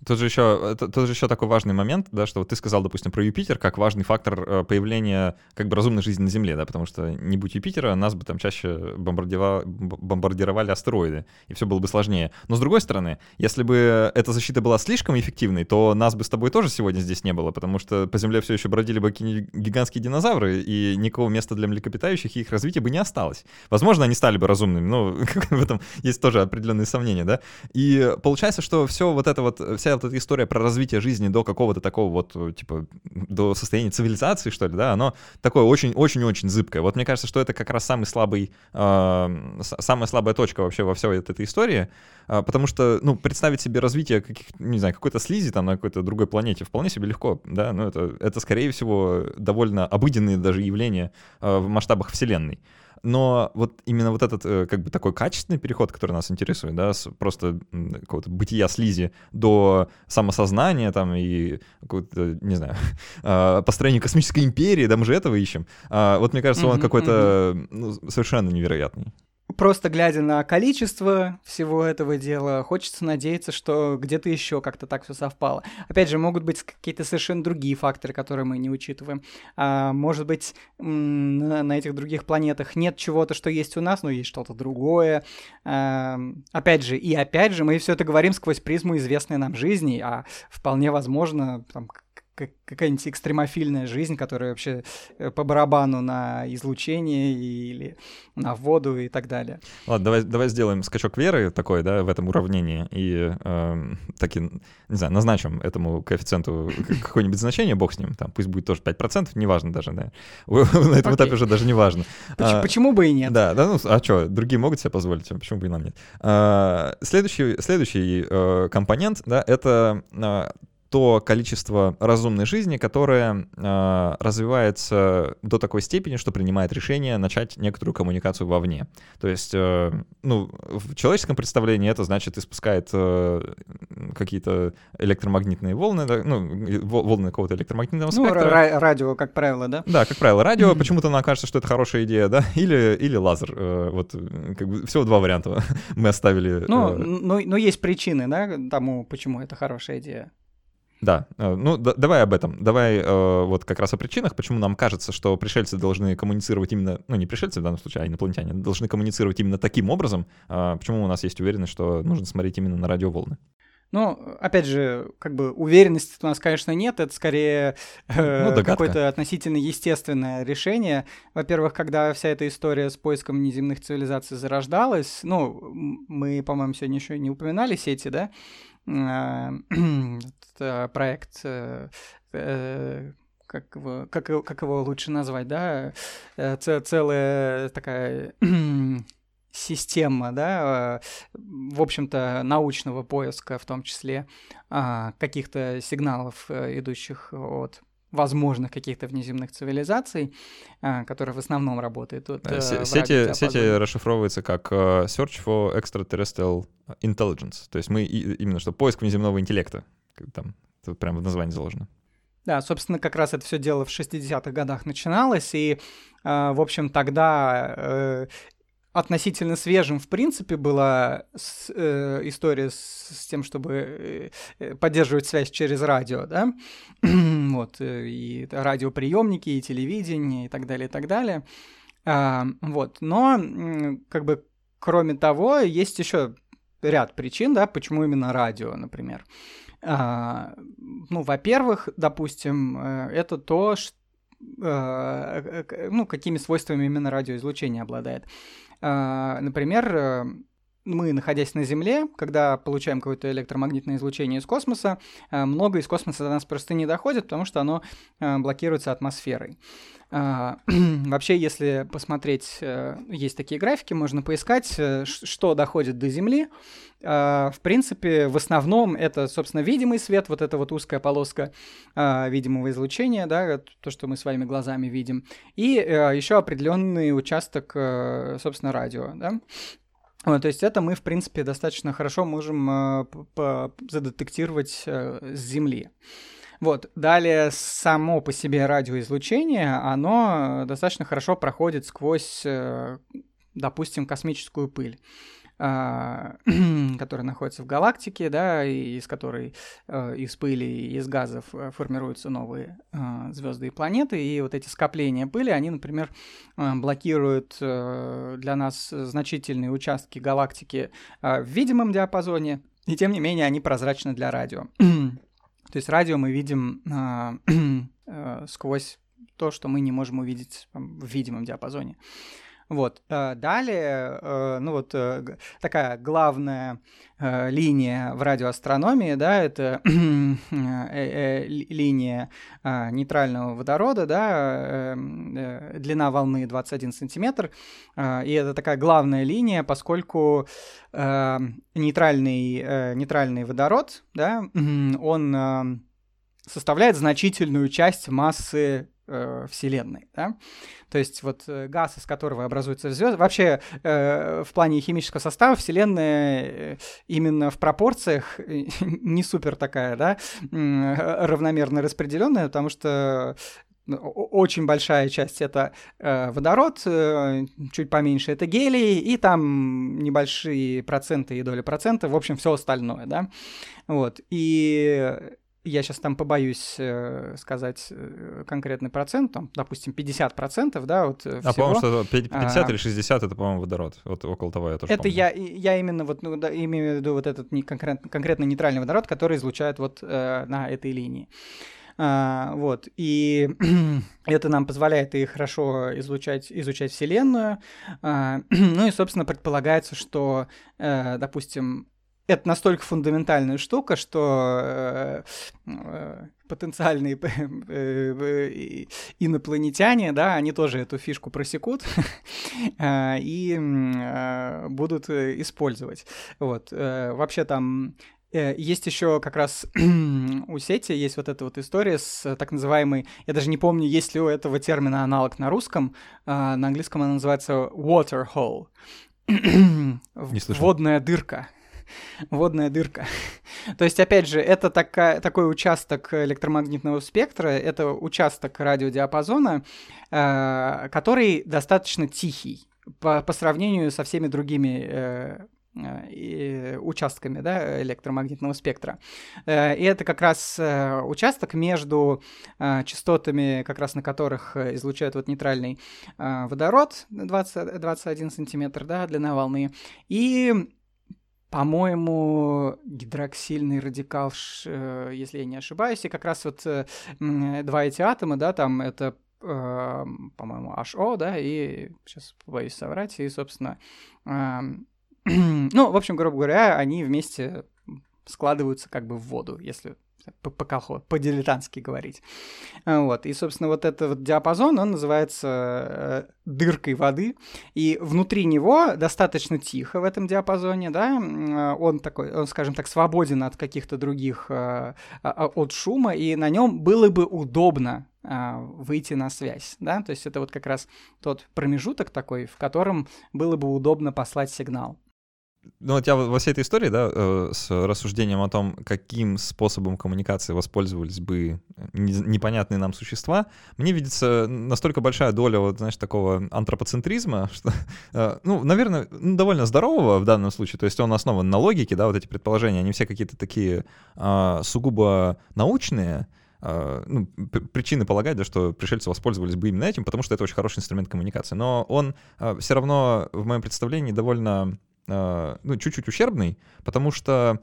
Тут же еще, тут же еще такой важный момент, да, что вот ты сказал, допустим, про Юпитер как важный фактор э, появления как бы разумной жизни на Земле, да, потому что не будь Юпитера, нас бы там чаще бомбардировали, бомбардировали астероиды, и все было бы сложнее. Но с другой стороны, если бы эта защита была слишком эффективной, то нас бы с тобой тоже сегодня здесь не было, потому что по Земле все еще бродили бы гигантские динозавры, и никакого места для млекопитающих и их развития бы не осталось. Возможно, они стали бы разумными, но в этом есть тоже определенные сомнения, да. И получается, что все вот это вот, вся вот эта история про развитие жизни до какого-то такого вот, э, типа, до состояния цивилизации, что ли, да, оно такое очень-очень-очень зыбкое. Вот мне кажется, что это как раз самый слабый, э, самая слабая точка вообще во всей этой истории, э, потому что, ну, представить себе развитие каких, не знаю, какой-то слизи там на какой-то другой планете вполне себе легко, да, ну, это, это скорее всего довольно обыденные даже явления э, в масштабах Вселенной но вот именно вот этот э, как бы такой качественный переход, который нас интересует, да, с просто какого-то бытия слизи до самосознания там и какого-то, не знаю, а, построения космической империи, да, мы же этого ищем. А, вот мне кажется, он какой-то ну, совершенно невероятный. Просто глядя на количество всего этого дела, хочется надеяться, что где-то еще как-то так все совпало. Опять же, могут быть какие-то совершенно другие факторы, которые мы не учитываем. А, может быть, на, этих других планетах нет чего-то, что есть у нас, но есть что-то другое. А, опять же, и опять же, мы все это говорим сквозь призму известной нам жизни, а вполне возможно, там, какая-нибудь экстремофильная жизнь, которая вообще э, по барабану на излучение или на воду и так далее. Ладно, давай, давай сделаем скачок веры такой, да, в этом уравнении и э, таки, не знаю, назначим этому коэффициенту какое-нибудь значение, бог с ним, там, пусть будет тоже 5%, неважно даже, да. На этом этапе уже даже неважно. Почему, а, почему бы и нет? Да, да, ну, а что, другие могут себе позволить, а почему бы и нам нет? А, следующий, следующий э, компонент, да, это то количество разумной жизни, которое э, развивается до такой степени, что принимает решение начать некоторую коммуникацию вовне. То есть, э, ну, в человеческом представлении это значит испускает э, какие-то электромагнитные волны, да, ну, волны какого-то электромагнитного ну, спектра. Ну, радио, как правило, да? Да, как правило, радио. Почему-то нам кажется, что это хорошая идея, да, или, или лазер. Э, вот, как бы, всего два варианта мы оставили. Ну, э... ну, ну, есть причины, да, тому, почему это хорошая идея. Да, э, ну да, давай об этом. Давай э, вот как раз о причинах, почему нам кажется, что пришельцы должны коммуницировать именно, ну не пришельцы в данном случае, а инопланетяне, должны коммуницировать именно таким образом. Э, почему у нас есть уверенность, что нужно смотреть именно на радиоволны? Ну, опять же, как бы уверенности у нас, конечно, нет, это скорее э, ну, какое-то относительно естественное решение. Во-первых, когда вся эта история с поиском неземных цивилизаций зарождалась, ну, мы, по-моему, сегодня еще не упоминали сети, да, проект э, э, как его, как, как его лучше назвать, да, целая такая система, да, в общем-то, научного поиска, в том числе а, каких-то сигналов, идущих от возможных каких-то внеземных цивилизаций, а, которые в основном работают тут. Сети, сети расшифровываются как Search for Extraterrestrial Intelligence, то есть мы именно что поиск внеземного интеллекта там, это прямо в названии заложено. Да, собственно, как раз это все дело в 60-х годах начиналось, и, э, в общем, тогда э, относительно свежим, в принципе, была с, э, история с, с тем, чтобы э, поддерживать связь через радио, да, вот, э, и радиоприемники, и телевидение, и так далее, и так далее. А, вот, но, как бы, кроме того, есть еще ряд причин, да, почему именно радио, например. А, ну, во-первых, допустим, э, это то, что э, ну, какими свойствами именно радиоизлучение обладает. А, например, э, мы, находясь на Земле, когда получаем какое-то электромагнитное излучение из космоса, много из космоса до нас просто не доходит, потому что оно блокируется атмосферой. А, вообще, если посмотреть, э, есть такие графики, можно поискать, э, что доходит до Земли. А, в принципе, в основном это, собственно, видимый свет, вот эта вот узкая полоска а, видимого излучения, да, то, что мы своими глазами видим, и э, еще определенный участок, собственно, радио, да. Вот, то есть это мы, в принципе, достаточно хорошо можем задетектировать с Земли. Вот. Далее, само по себе радиоизлучение, оно достаточно хорошо проходит сквозь, э, допустим, космическую пыль которая находится в галактике, да, и из которой э, из пыли и из газов э, формируются новые звезды и планеты, и вот эти скопления пыли, они, например, блокируют для нас значительные участки галактики в видимом диапазоне, и тем не менее они прозрачны для радио. То есть радио мы видим а, э, сквозь то, что мы не можем увидеть в видимом диапазоне. Вот. Э, далее, э, ну вот э, такая главная линия в радиоастрономии, да, это линия нейтрального водорода, да, длина волны 21 сантиметр, и это такая главная линия, поскольку нейтральный, нейтральный водород, да, он составляет значительную часть массы э, Вселенной. Да? То есть вот э, газ, из которого образуются звезды, вообще э, в плане химического состава Вселенная э, именно в пропорциях не супер такая, да, равномерно распределенная, потому что очень большая часть это э, водород, э, чуть поменьше это гелий, и там небольшие проценты и доли процента, в общем, все остальное, да. Вот. И я сейчас там побоюсь э, сказать э, конкретный процент, там, допустим, 50%, да, вот э, А, по-моему, что 50 а, или 60 — это, по-моему, водород, вот около того я тоже Это помню. я, я именно вот, ну, да, имею в виду вот этот не конкретно, конкретно нейтральный водород, который излучает вот э, на этой линии. А, вот, и это нам позволяет и хорошо изучать, изучать Вселенную. А, ну и, собственно, предполагается, что, э, допустим, это настолько фундаментальная штука, что э, э, потенциальные э, инопланетяне, да, они тоже эту фишку просекут и будут использовать. Вот. Вообще там есть еще как раз у сети есть вот эта вот история с так называемой, я даже не помню, есть ли у этого термина аналог на русском, на английском она называется water hole. Водная дырка водная дырка. То есть, опять же, это такая, такой участок электромагнитного спектра, это участок радиодиапазона, э, который достаточно тихий по, по сравнению со всеми другими э, э, участками да, электромагнитного спектра. Э, и это как раз э, участок между частотами, как раз на которых излучает вот нейтральный водород 20, 21 сантиметр, да, длина волны, и по-моему, гидроксильный радикал, э, если я не ошибаюсь, и как раз вот э, два эти атома, да, там это, э, по-моему, HO, да, и сейчас боюсь соврать, и, собственно, ну, в общем, грубо говоря, они вместе складываются как бы в воду, если по-дилетантски говорить. А, вот. И, собственно, вот этот вот диапазон, он называется э, дыркой воды, и внутри него достаточно тихо в этом диапазоне, да, а, он такой, он, скажем так, свободен от каких-то других, э, а, от шума, и на нем было бы удобно выйти на связь, да, то есть это вот как раз тот промежуток такой, в котором было бы удобно послать сигнал ну вот я во всей этой истории, да, э, с рассуждением о том, каким способом коммуникации воспользовались бы непонятные нам существа, мне видится настолько большая доля, вот, знаешь, такого антропоцентризма, что, э, ну, наверное, ну, довольно здорового в данном случае, то есть он основан на логике, да, вот эти предположения, они все какие-то такие а, сугубо научные, а, ну, причины полагать, да, что пришельцы воспользовались бы именно этим, потому что это очень хороший инструмент коммуникации. Но он а, все равно, в моем представлении, довольно Э, ну, чуть-чуть ущербный, потому что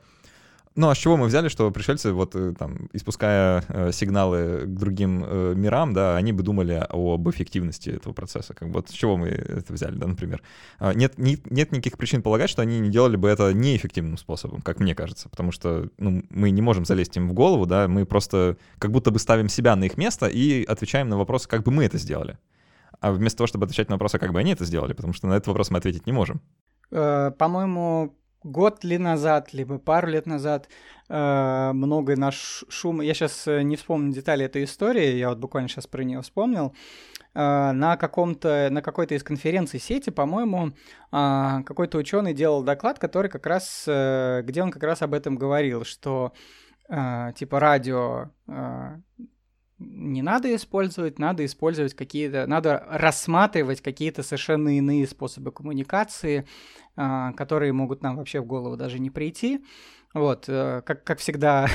ну, а с чего мы взяли, что пришельцы, вот э, там, испуская э, сигналы к другим э, мирам, да, они бы думали об эффективности этого процесса. Как бы вот с чего мы это взяли, да, например. Э, нет, не, нет никаких причин полагать, что они не делали бы это неэффективным способом, как мне кажется, потому что ну, мы не можем залезть им в голову, да, мы просто как будто бы ставим себя на их место и отвечаем на вопросы, как бы мы это сделали. А вместо того, чтобы отвечать на вопросы, как бы они это сделали, потому что на этот вопрос мы ответить не можем. Э, по-моему, год ли назад, либо пару лет назад э, много наш шум. Я сейчас э, не вспомню детали этой истории, я вот буквально сейчас про нее вспомнил. Э, на каком-то, на какой-то из конференций сети, по-моему, какой-то ученый делал доклад, который как раз, где он как раз об этом говорил, что типа радио не надо использовать, надо использовать какие-то, надо рассматривать какие-то совершенно иные способы коммуникации, а, которые могут нам вообще в голову даже не прийти. Вот, э, как, как всегда,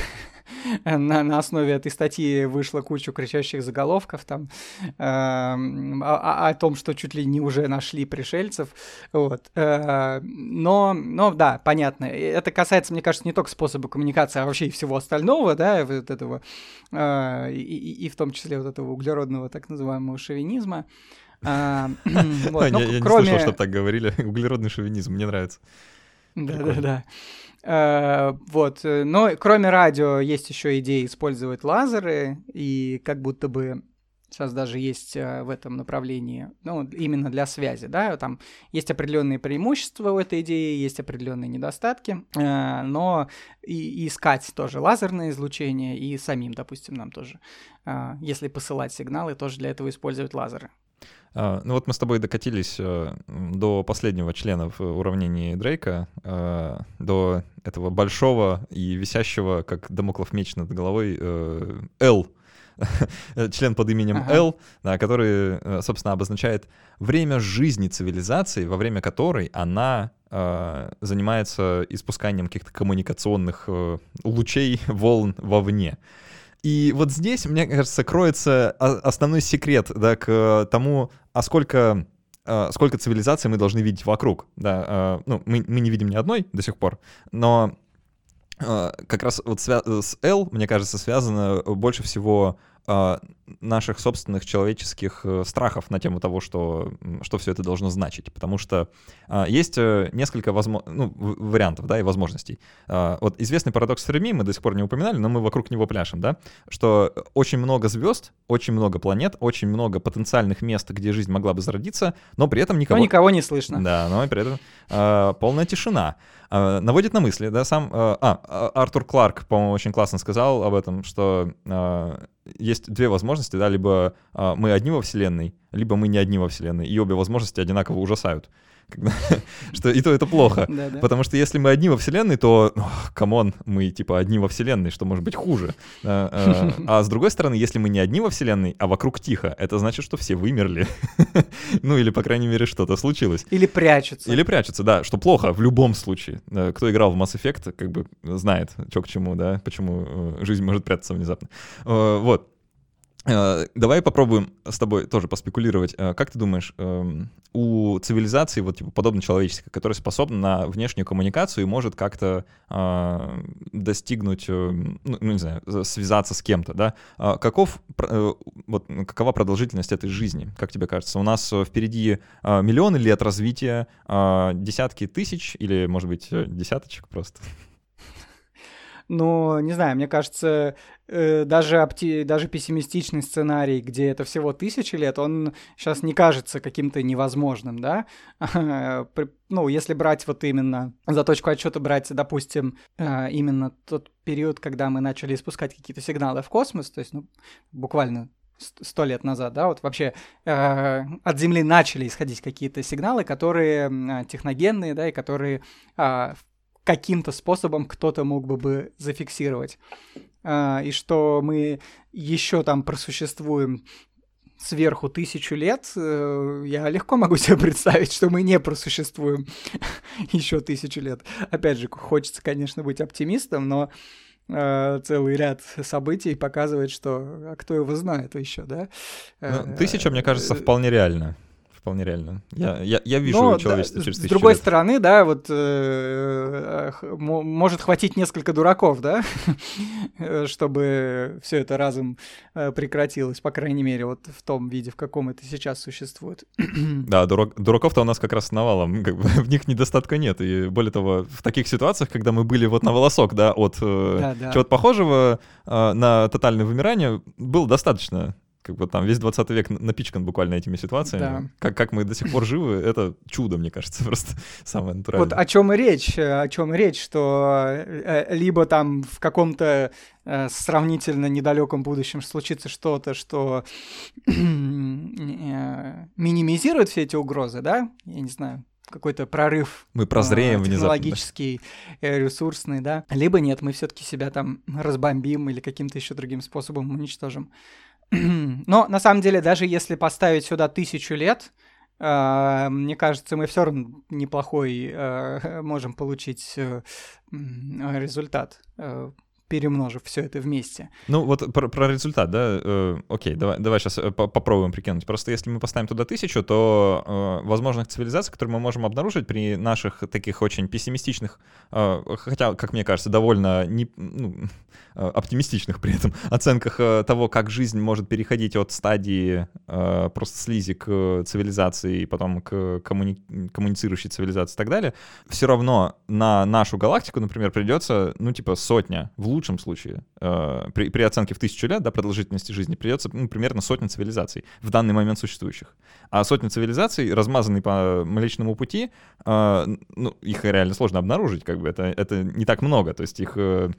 на, на основе этой статьи вышло кучу кричащих заголовков там э, о, о том, что чуть ли не уже нашли пришельцев. Вот. Э, но, но да, понятно. Это касается, мне кажется, не только способа коммуникации, а вообще и всего остального, да, вот этого, э, и, и в том числе вот этого углеродного так называемого шовинизма. А, вот, я, я кроме... не слышал, чтобы так говорили. Углеродный шовинизм, мне нравится. Да-да-да. Uh, вот, но кроме радио есть еще идея использовать лазеры, и как будто бы сейчас даже есть uh, в этом направлении, ну, именно для связи, да, там есть определенные преимущества у этой идеи, есть определенные недостатки, но и искать тоже лазерное излучение, и самим, допустим, нам тоже, если посылать сигналы, тоже для этого использовать лазеры. А, ну вот мы с тобой докатились э, до последнего члена в уравнении Дрейка, э, до этого большого и висящего, как домоклов меч над головой, э, L член под именем ага. L, да, который, э, собственно, обозначает время жизни цивилизации, во время которой она э, занимается испусканием каких-то коммуникационных э, лучей, волн вовне. И вот здесь, мне кажется, кроется основной секрет да, к тому, а сколько а, сколько цивилизаций мы должны видеть вокруг. Да, а, ну, мы, мы не видим ни одной до сих пор, но как раз вот с L, мне кажется, связано больше всего наших собственных человеческих э, страхов на тему того, что, что все это должно значить. Потому что а, есть э, несколько возможно, ну, вариантов да, и возможностей. А, вот известный парадокс Ферми мы до сих пор не упоминали, но мы вокруг него пляшем, да, что очень много звезд, очень много планет, очень много потенциальных мест, где жизнь могла бы зародиться, но при этом никого... Но никого не слышно. Да, но при этом а, полная тишина. А, наводит на мысли, да, сам... А, а Артур Кларк, по-моему, очень классно сказал об этом, что а, есть две возможности, да, либо а, мы одни во Вселенной, либо мы не одни во Вселенной, и обе возможности одинаково ужасают. Когда, что и то это плохо. Да, да. Потому что если мы одни во Вселенной, то, come on, мы типа одни во Вселенной, что может быть хуже. А, а, а с другой стороны, если мы не одни во Вселенной, а вокруг тихо, это значит, что все вымерли. ну или, по крайней мере, что-то случилось. Или прячутся. Или прячутся, да, что плохо в любом случае. Кто играл в Mass Effect, как бы знает, что к чему, да, почему э, жизнь может прятаться внезапно. Э, вот. Э, давай попробуем с тобой тоже поспекулировать. Э, как ты думаешь, эм, у цивилизации, вот типа подобно человеческой, которая способна на внешнюю коммуникацию и может как-то э, достигнуть, ну, ну, не знаю, связаться с кем-то, да? Каков, вот, какова продолжительность этой жизни, как тебе кажется? У нас впереди миллионы лет развития, десятки тысяч или, может быть, десяточек просто? но, не знаю, мне кажется, даже, опти... даже пессимистичный сценарий, где это всего тысячи лет, он сейчас не кажется каким-то невозможным, да? ну, если брать вот именно за точку отсчета брать, допустим, э, именно тот период, когда мы начали испускать какие-то сигналы в космос, то есть, ну, буквально сто лет назад, да, вот вообще э, от Земли начали исходить какие-то сигналы, которые э, техногенные, да, и которые э, каким-то способом кто-то мог бы, бы зафиксировать. А, и что мы еще там просуществуем сверху тысячу лет, э, я легко могу себе представить, что мы не просуществуем еще тысячу лет. Опять же, хочется, конечно, быть оптимистом, но э, целый ряд событий показывает, что а кто его знает еще, да? Ну, тысяча, мне кажется, э, вполне реально вполне реально. Я, я, я вижу Но, человечество да, через тысячу С другой лет. стороны, да, вот э, может хватить несколько дураков, да, чтобы все это разом э, прекратилось, по крайней мере, вот в том виде, в каком это сейчас существует. да, дурак, дураков-то у нас как раз навалом, как бы, в них недостатка нет. И более того, в таких ситуациях, когда мы были вот на волосок, да, от э, да, да. чего-то похожего э, на тотальное вымирание, было достаточно как бы там весь 20 век напичкан буквально этими ситуациями. Да. Как, как мы до сих пор живы, это чудо, мне кажется, просто самое натуральное. Вот о чем и речь, о чем и речь, что э, либо там в каком-то э, сравнительно недалеком будущем случится что-то, что э, минимизирует все эти угрозы, да, я не знаю, какой-то прорыв. Мы прозреем э, технологический, внезапно. ресурсный, да. Либо нет, мы все-таки себя там разбомбим или каким-то еще другим способом уничтожим. Но на самом деле, даже если поставить сюда тысячу лет, Uh, мне кажется, мы все равно неплохой uh, можем получить uh, результат перемножив все это вместе. Ну вот про, про результат, да, э, окей, давай, давай сейчас э, попробуем прикинуть. Просто если мы поставим туда тысячу, то э, возможных цивилизаций, которые мы можем обнаружить при наших таких очень пессимистичных, э, хотя, как мне кажется, довольно не, ну, э, оптимистичных при этом оценках э, того, как жизнь может переходить от стадии э, просто слизи к цивилизации и потом к коммуни коммуницирующей цивилизации и так далее, все равно на нашу галактику, например, придется, ну, типа, сотня, в лучшем случае, э, при, при оценке в тысячу лет, да, продолжительности жизни, придется ну, примерно сотня цивилизаций в данный момент существующих. А сотня цивилизаций, размазанные по Млечному пути, э, ну, их реально сложно обнаружить, как бы, это, это не так много, то есть их... Э,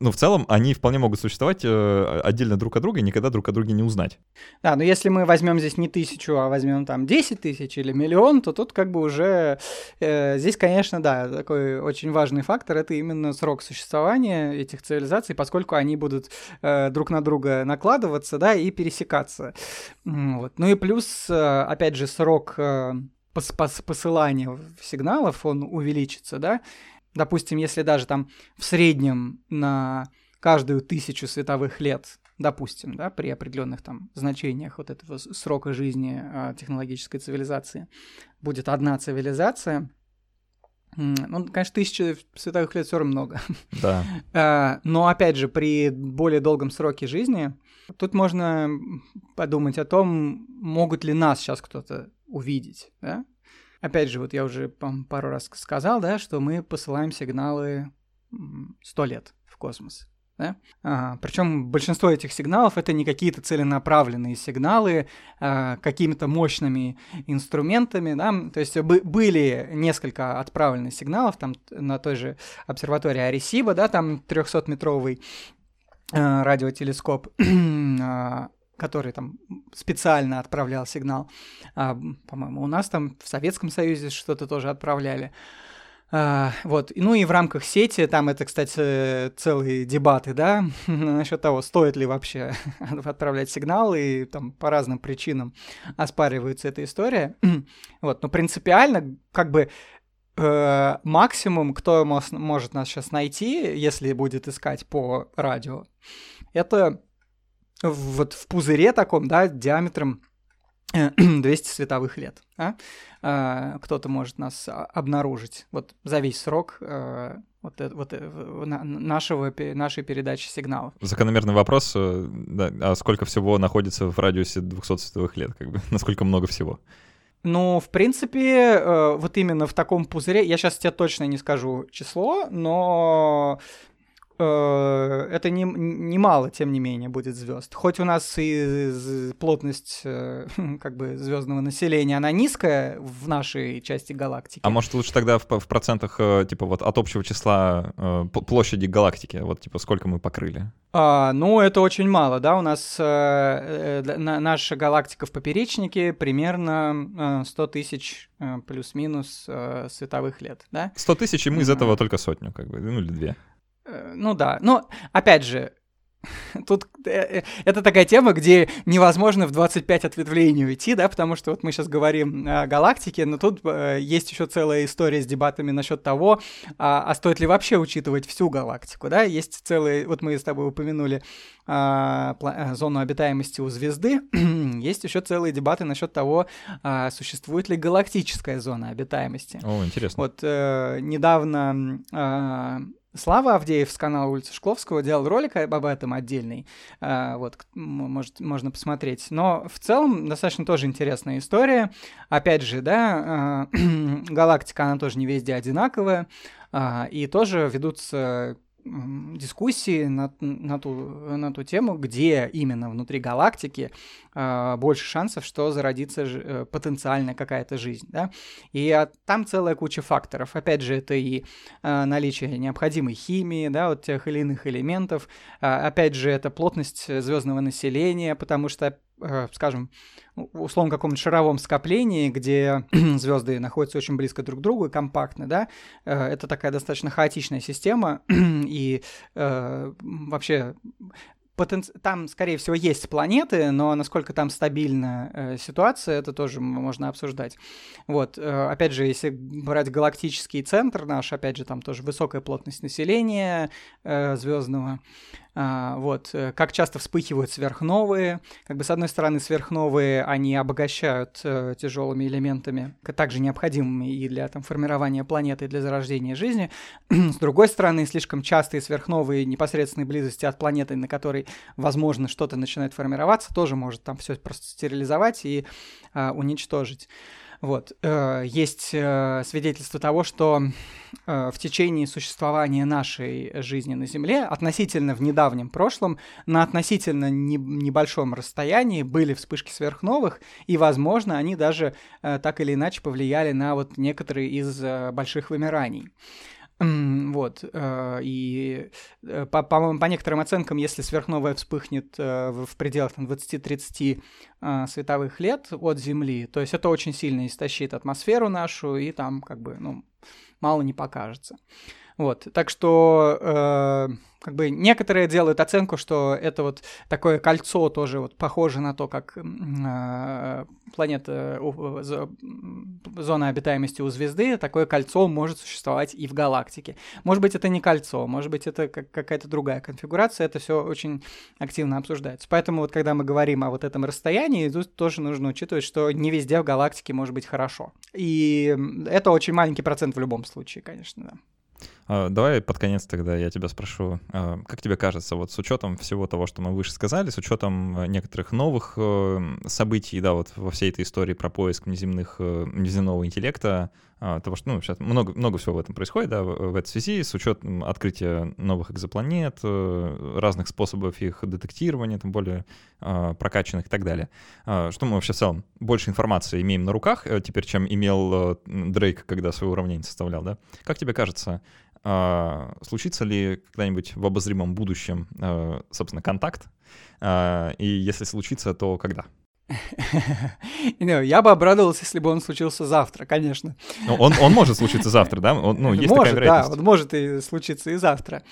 ну, в целом, они вполне могут существовать э, отдельно друг от друга и никогда друг о друге не узнать. Да, но если мы возьмем здесь не тысячу, а возьмем там 10 тысяч или миллион, то тут как бы уже... Э, здесь, конечно, да, такой очень важный фактор — это именно срок существования этих цивилизаций, поскольку они будут э, друг на друга накладываться, да, и пересекаться. Вот. Ну и плюс, э, опять же, срок... Э, посылания сигналов, он увеличится, да, Допустим, если даже там в среднем на каждую тысячу световых лет, допустим, да, при определенных там значениях вот этого срока жизни э, технологической цивилизации будет одна цивилизация, ну, конечно, тысяча световых лет все равно много. Да. А, но, опять же, при более долгом сроке жизни, тут можно подумать о том, могут ли нас сейчас кто-то увидеть, да? Опять же, вот я уже пару раз сказал, да, что мы посылаем сигналы сто лет в космос. Да? А, причем большинство этих сигналов это не какие-то целенаправленные сигналы а, какими-то мощными инструментами, да? то есть были несколько отправленных сигналов там на той же обсерватории Аресиба, да, там 300-метровый а, радиотелескоп, который там специально отправлял сигнал. А, по-моему, у нас там в Советском Союзе что-то тоже отправляли. А, вот, ну и в рамках сети, там это, кстати, целые дебаты, да, насчет того, стоит ли вообще отправлять сигнал, и там по разным причинам оспаривается эта история. вот, но принципиально, как бы, э, максимум, кто может нас сейчас найти, если будет искать по радио, это вот в пузыре таком, да, диаметром 200 световых лет. А? А, кто-то может нас обнаружить вот за весь срок а, вот, вот нашего, нашей передачи сигналов. Закономерный вопрос, э, да, а сколько всего находится в радиусе 200 световых лет? Как бы? Насколько много всего? Ну, в принципе, э, вот именно в таком пузыре, я сейчас тебе точно не скажу число, но Э, это не, немало, тем не менее, будет звезд. Хоть у нас и плотность э, как бы звездного населения, она низкая в нашей части галактики. А может лучше тогда в, в процентах, э, типа вот от общего числа площади галактики, вот типа сколько мы покрыли? А, ну, это очень мало, да, у нас э, э, наша галактика в поперечнике примерно э, 100 тысяч плюс-минус э, световых лет, да? 100 тысяч, и мы из этого только сотню, как бы, ну или две. Э, ну да, но опять же, Тут э, э, это такая тема, где невозможно в 25 ответвлений уйти, да, потому что вот мы сейчас говорим о галактике, но тут есть еще целая история с дебатами насчет того, а, а стоит ли вообще учитывать всю галактику, да, есть целые, вот мы с тобой упомянули а, зону обитаемости у звезды, есть еще целые дебаты насчет того, а, существует ли галактическая зона обитаемости. О, интересно. Вот недавно а, Слава Авдеев с канала улицы Шкловского делал ролик об этом отдельный. А, вот, может, можно посмотреть. Но в целом достаточно тоже интересная история. Опять же, да, а, галактика, она тоже не везде одинаковая. А, и тоже ведутся дискуссии на, на, ту, на ту тему, где именно внутри галактики э, больше шансов, что зародится ж, э, потенциально какая-то жизнь. Да? И а, там целая куча факторов. Опять же, это и э, наличие необходимой химии, да, вот тех или иных элементов. Э, опять же, это плотность звездного населения, потому что скажем, условно каком-то шаровом скоплении, где звезды находятся очень близко друг к другу и компактны, да, э, это такая достаточно хаотичная система, и э, вообще там, скорее всего, есть планеты, но насколько там стабильна э, ситуация, это тоже можно обсуждать. Вот, э, опять же, если брать галактический центр наш, опять же, там тоже высокая плотность населения э, звездного, вот, э, как часто вспыхивают сверхновые. Как бы, с одной стороны, сверхновые, они обогащают э, тяжелыми элементами, также необходимыми и для там, формирования планеты, и для зарождения жизни. с другой стороны, слишком частые сверхновые непосредственной близости от планеты, на которой, возможно, что-то начинает формироваться, тоже может там все просто стерилизовать и э, уничтожить. Вот. Э, есть э, свидетельство того, что э, в течение существования нашей жизни на Земле, относительно в недавнем прошлом, на относительно не, небольшом расстоянии были вспышки сверхновых, и, возможно, они даже так или иначе повлияли на вот некоторые из больших вымираний. Вот. Э, и э, по, по, по некоторым оценкам, если сверхновая вспыхнет э, в пределах 20-30 световых лет от Земли, то есть это очень сильно истощит атмосферу нашу, и там как бы, ну, мало не покажется. Вот, так что э, как бы некоторые делают оценку, что это вот такое кольцо тоже вот похоже на то, как э, планета, э, зона обитаемости у звезды, такое кольцо может существовать и в галактике. Может быть, это не кольцо, может быть, это как, какая-то другая конфигурация, это все очень активно обсуждается. Поэтому вот когда мы говорим о вот этом расстоянии, тут тоже нужно учитывать, что не везде в галактике может быть хорошо. И это очень маленький процент в любом случае, конечно, да. А, давай под конец тогда я тебя спрошу, а, как тебе кажется, вот с учетом всего того, что мы выше сказали, с учетом э, некоторых новых э, событий, да, вот во всей этой истории про поиск внеземных, э, внеземного интеллекта, а, того, что, ну, сейчас много, много всего в этом происходит, да, в, в этой связи, с учетом открытия новых экзопланет, разных способов их детектирования, тем более прокачанных и так далее. Что мы вообще в целом больше информации имеем на руках теперь, чем имел Дрейк, когда свое уравнение составлял, да? Как тебе кажется, а, случится ли когда-нибудь в обозримом будущем, а, собственно, контакт? А, и если случится, то когда? Я бы обрадовался, если бы он случился завтра, конечно. Ну, он, он может случиться завтра, да? Он, ну, есть может, такая вероятность. да, он может и случиться и завтра.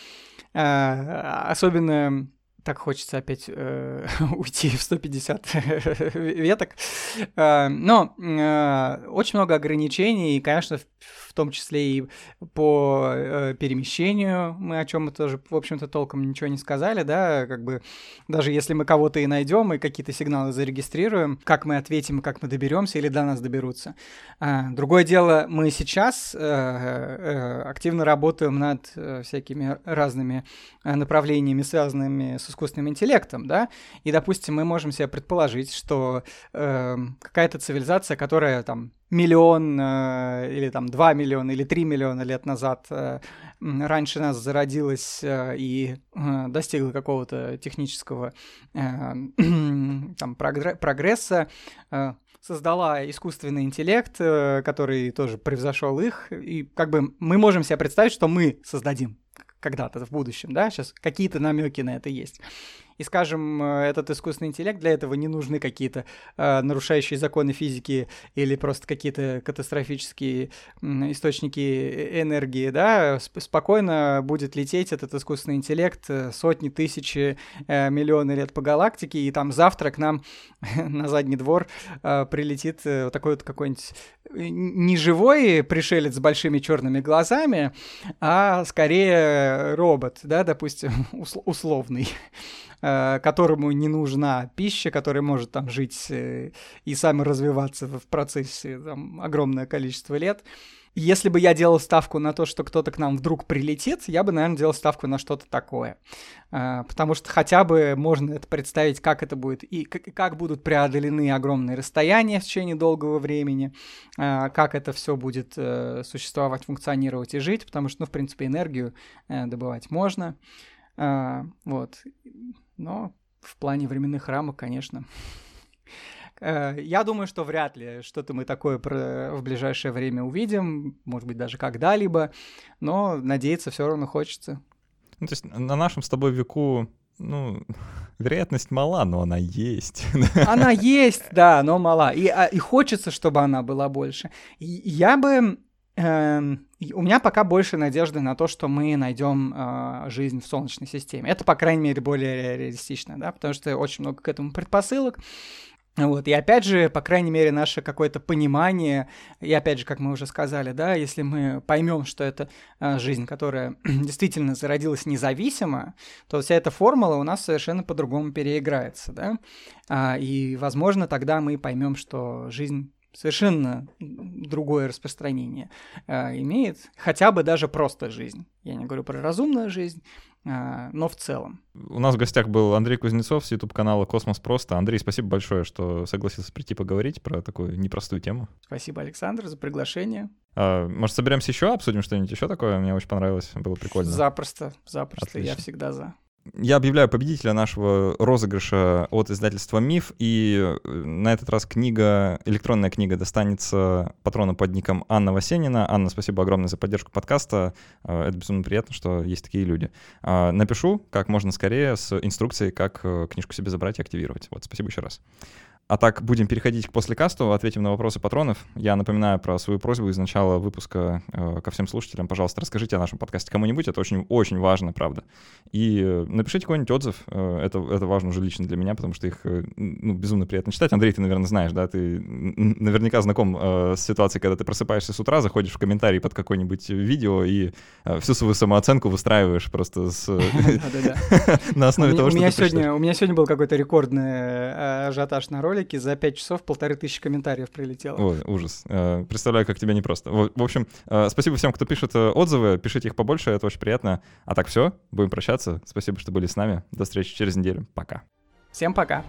Особенно так хочется опять э, уйти в 150 веток. Э, но э, очень много ограничений, и, конечно, в, в том числе и по э, перемещению, мы о чем мы тоже, в общем-то, толком ничего не сказали, да, как бы даже если мы кого-то и найдем, и какие-то сигналы зарегистрируем, как мы ответим, как мы доберемся или до нас доберутся. Э, другое дело, мы сейчас э, э, активно работаем над э, всякими разными э, направлениями, связанными с искусственным интеллектом, да, и, допустим, мы можем себе предположить, что э, какая-то цивилизация, которая там миллион э, или там два миллиона или три миллиона лет назад э, раньше нас зародилась э, и э, достигла какого-то технического э, там прогресса, э, создала искусственный интеллект, э, который тоже превзошел их, и как бы мы можем себе представить, что мы создадим когда-то в будущем, да, сейчас какие-то намеки на это есть. И, скажем, э, этот искусственный интеллект, для этого не нужны какие-то э, нарушающие законы физики или просто какие-то катастрофические источники э, энергии, да, спокойно будет лететь этот искусственный интеллект э, сотни, тысячи, э, миллионы лет по галактике, и там завтра к нам на задний двор э, прилетит вот такой вот какой-нибудь не живой пришелец с большими черными глазами, а скорее робот, да, допустим, условный. Э, которому не нужна пища, который может там жить э, и сам развиваться в процессе там, огромное количество лет. Если бы я делал ставку на то, что кто-то к нам вдруг прилетит, я бы, наверное, делал ставку на что-то такое. Э, потому что хотя бы можно это представить, как это будет, и как будут преодолены огромные расстояния в течение долгого времени, как это все будет существовать, функционировать и жить, потому что, ну, в принципе, энергию добывать можно. Вот но в плане временных рамок, конечно. Э, я думаю, что вряд ли что-то мы такое в ближайшее время увидим, может быть, даже когда-либо, но надеяться все равно хочется. Ну, то есть на нашем с тобой веку, ну, вероятность мала, но она есть. Она есть, да, но мала. И, а, и хочется, чтобы она была больше. И я бы у меня пока больше надежды на то, что мы найдем э, жизнь в Солнечной системе. Это, по крайней мере, более реалистично, да, потому что очень много к этому предпосылок. Вот, и опять же, по крайней мере, наше какое-то понимание, и опять же, как мы уже сказали, да, если мы поймем, что это э, жизнь, которая действительно зародилась независимо, то вся эта формула у нас совершенно по-другому переиграется, да, а, и, возможно, тогда мы поймем, что жизнь совершенно другое распространение э, имеет, хотя бы даже просто жизнь. Я не говорю про разумную жизнь, э, но в целом. У нас в гостях был Андрей Кузнецов с YouTube-канала «Космос просто». Андрей, спасибо большое, что согласился прийти поговорить про такую непростую тему. Спасибо, Александр, за приглашение. А, может, соберемся еще, обсудим что-нибудь еще такое? Мне очень понравилось, было прикольно. Запросто, запросто, Отлично. я всегда за. Я объявляю победителя нашего розыгрыша от издательства «Миф», и э, на этот раз книга, электронная книга достанется патрону под ником Анна Васенина. Анна, спасибо огромное за поддержку подкаста. Э, это безумно приятно, что есть такие люди. А, напишу как можно скорее с инструкцией, как книжку себе забрать и активировать. Вот, спасибо еще раз. А так, будем переходить к послекасту, ответим на вопросы патронов. Я напоминаю про свою просьбу из начала выпуска э, ко всем слушателям. Пожалуйста, расскажите о нашем подкасте кому-нибудь, это очень-очень важно, правда. И э, напишите какой-нибудь отзыв, э, это, это важно уже лично для меня, потому что их э, ну, безумно приятно читать. Андрей, ты, наверное, знаешь, да, ты наверняка знаком э, с ситуацией, когда ты просыпаешься с утра, заходишь в комментарий под какое-нибудь видео и э, всю свою самооценку выстраиваешь просто с... на основе того, что У меня сегодня был какой-то рекордный э, ажиотаж на роли, ролике за 5 часов полторы тысячи комментариев прилетело. Ой, ужас. Э, представляю, как тебе непросто. В общем, э, спасибо всем, кто пишет э, отзывы. Пишите их побольше, это очень приятно. А так все, будем прощаться. Спасибо, что были с нами. До встречи через неделю. Пока. Всем пока.